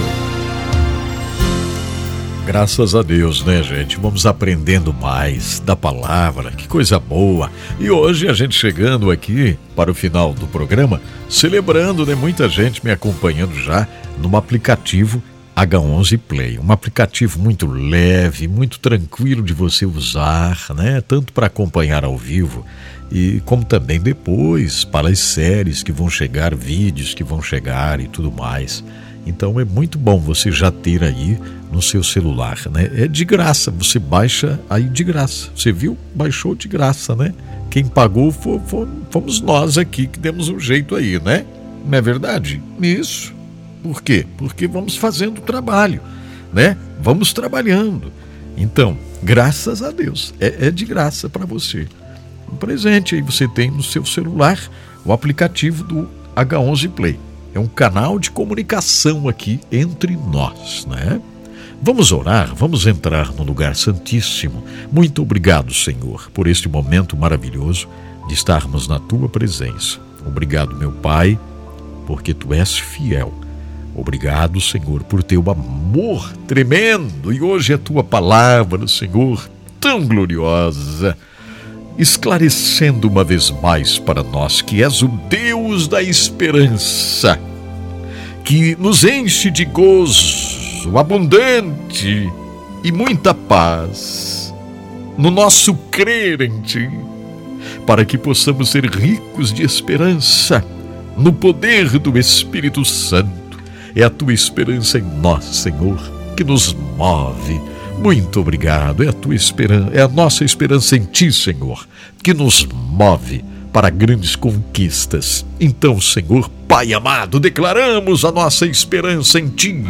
Graças a Deus, né, gente? Vamos aprendendo mais da palavra, que coisa boa. E hoje a gente chegando aqui para o final do programa, celebrando, né? Muita gente me acompanhando já no aplicativo H11 Play, um aplicativo muito leve, muito tranquilo de você usar, né? Tanto para acompanhar ao vivo e como também depois para as séries que vão chegar, vídeos que vão chegar e tudo mais. Então é muito bom você já ter aí no seu celular, né? É de graça, você baixa aí de graça. Você viu? Baixou de graça, né? Quem pagou fomos nós aqui que demos um jeito aí, né? Não é verdade? Isso. Por quê? Porque vamos fazendo trabalho, né? Vamos trabalhando. Então, graças a Deus, é, é de graça para você. Um presente aí você tem no seu celular o aplicativo do H11 Play. É um canal de comunicação aqui entre nós, né? Vamos orar, vamos entrar no lugar santíssimo. Muito obrigado, Senhor, por este momento maravilhoso de estarmos na tua presença. Obrigado, meu Pai, porque tu és fiel Obrigado, Senhor, por teu amor tremendo e hoje a tua palavra, Senhor, tão gloriosa, esclarecendo uma vez mais para nós que és o Deus da esperança, que nos enche de gozo abundante e muita paz no nosso crer em Ti, para que possamos ser ricos de esperança no poder do Espírito Santo é a tua esperança em nós, Senhor, que nos move. Muito obrigado. É a tua esperança, é a nossa esperança em ti, Senhor, que nos move para grandes conquistas. Então, Senhor, Pai amado, declaramos a nossa esperança em Ti,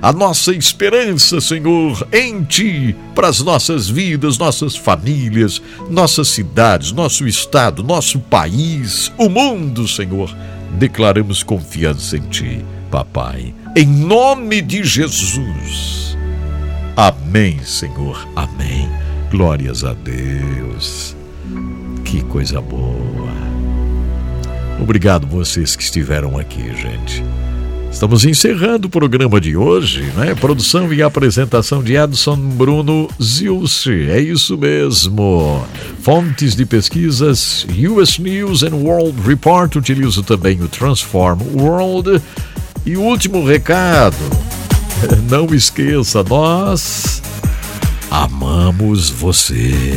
a nossa esperança, Senhor, em Ti, para as nossas vidas, nossas famílias, nossas cidades, nosso estado, nosso país, o mundo, Senhor. Declaramos confiança em Ti papai. Em nome de Jesus. Amém, Senhor. Amém. Glórias a Deus. Que coisa boa. Obrigado vocês que estiveram aqui, gente. Estamos encerrando o programa de hoje, né? Produção e apresentação de Edson Bruno Zilce. É isso mesmo. Fontes de pesquisas: US News and World Report. Utilizo também o Transform World e último recado: Não esqueça, nós amamos você.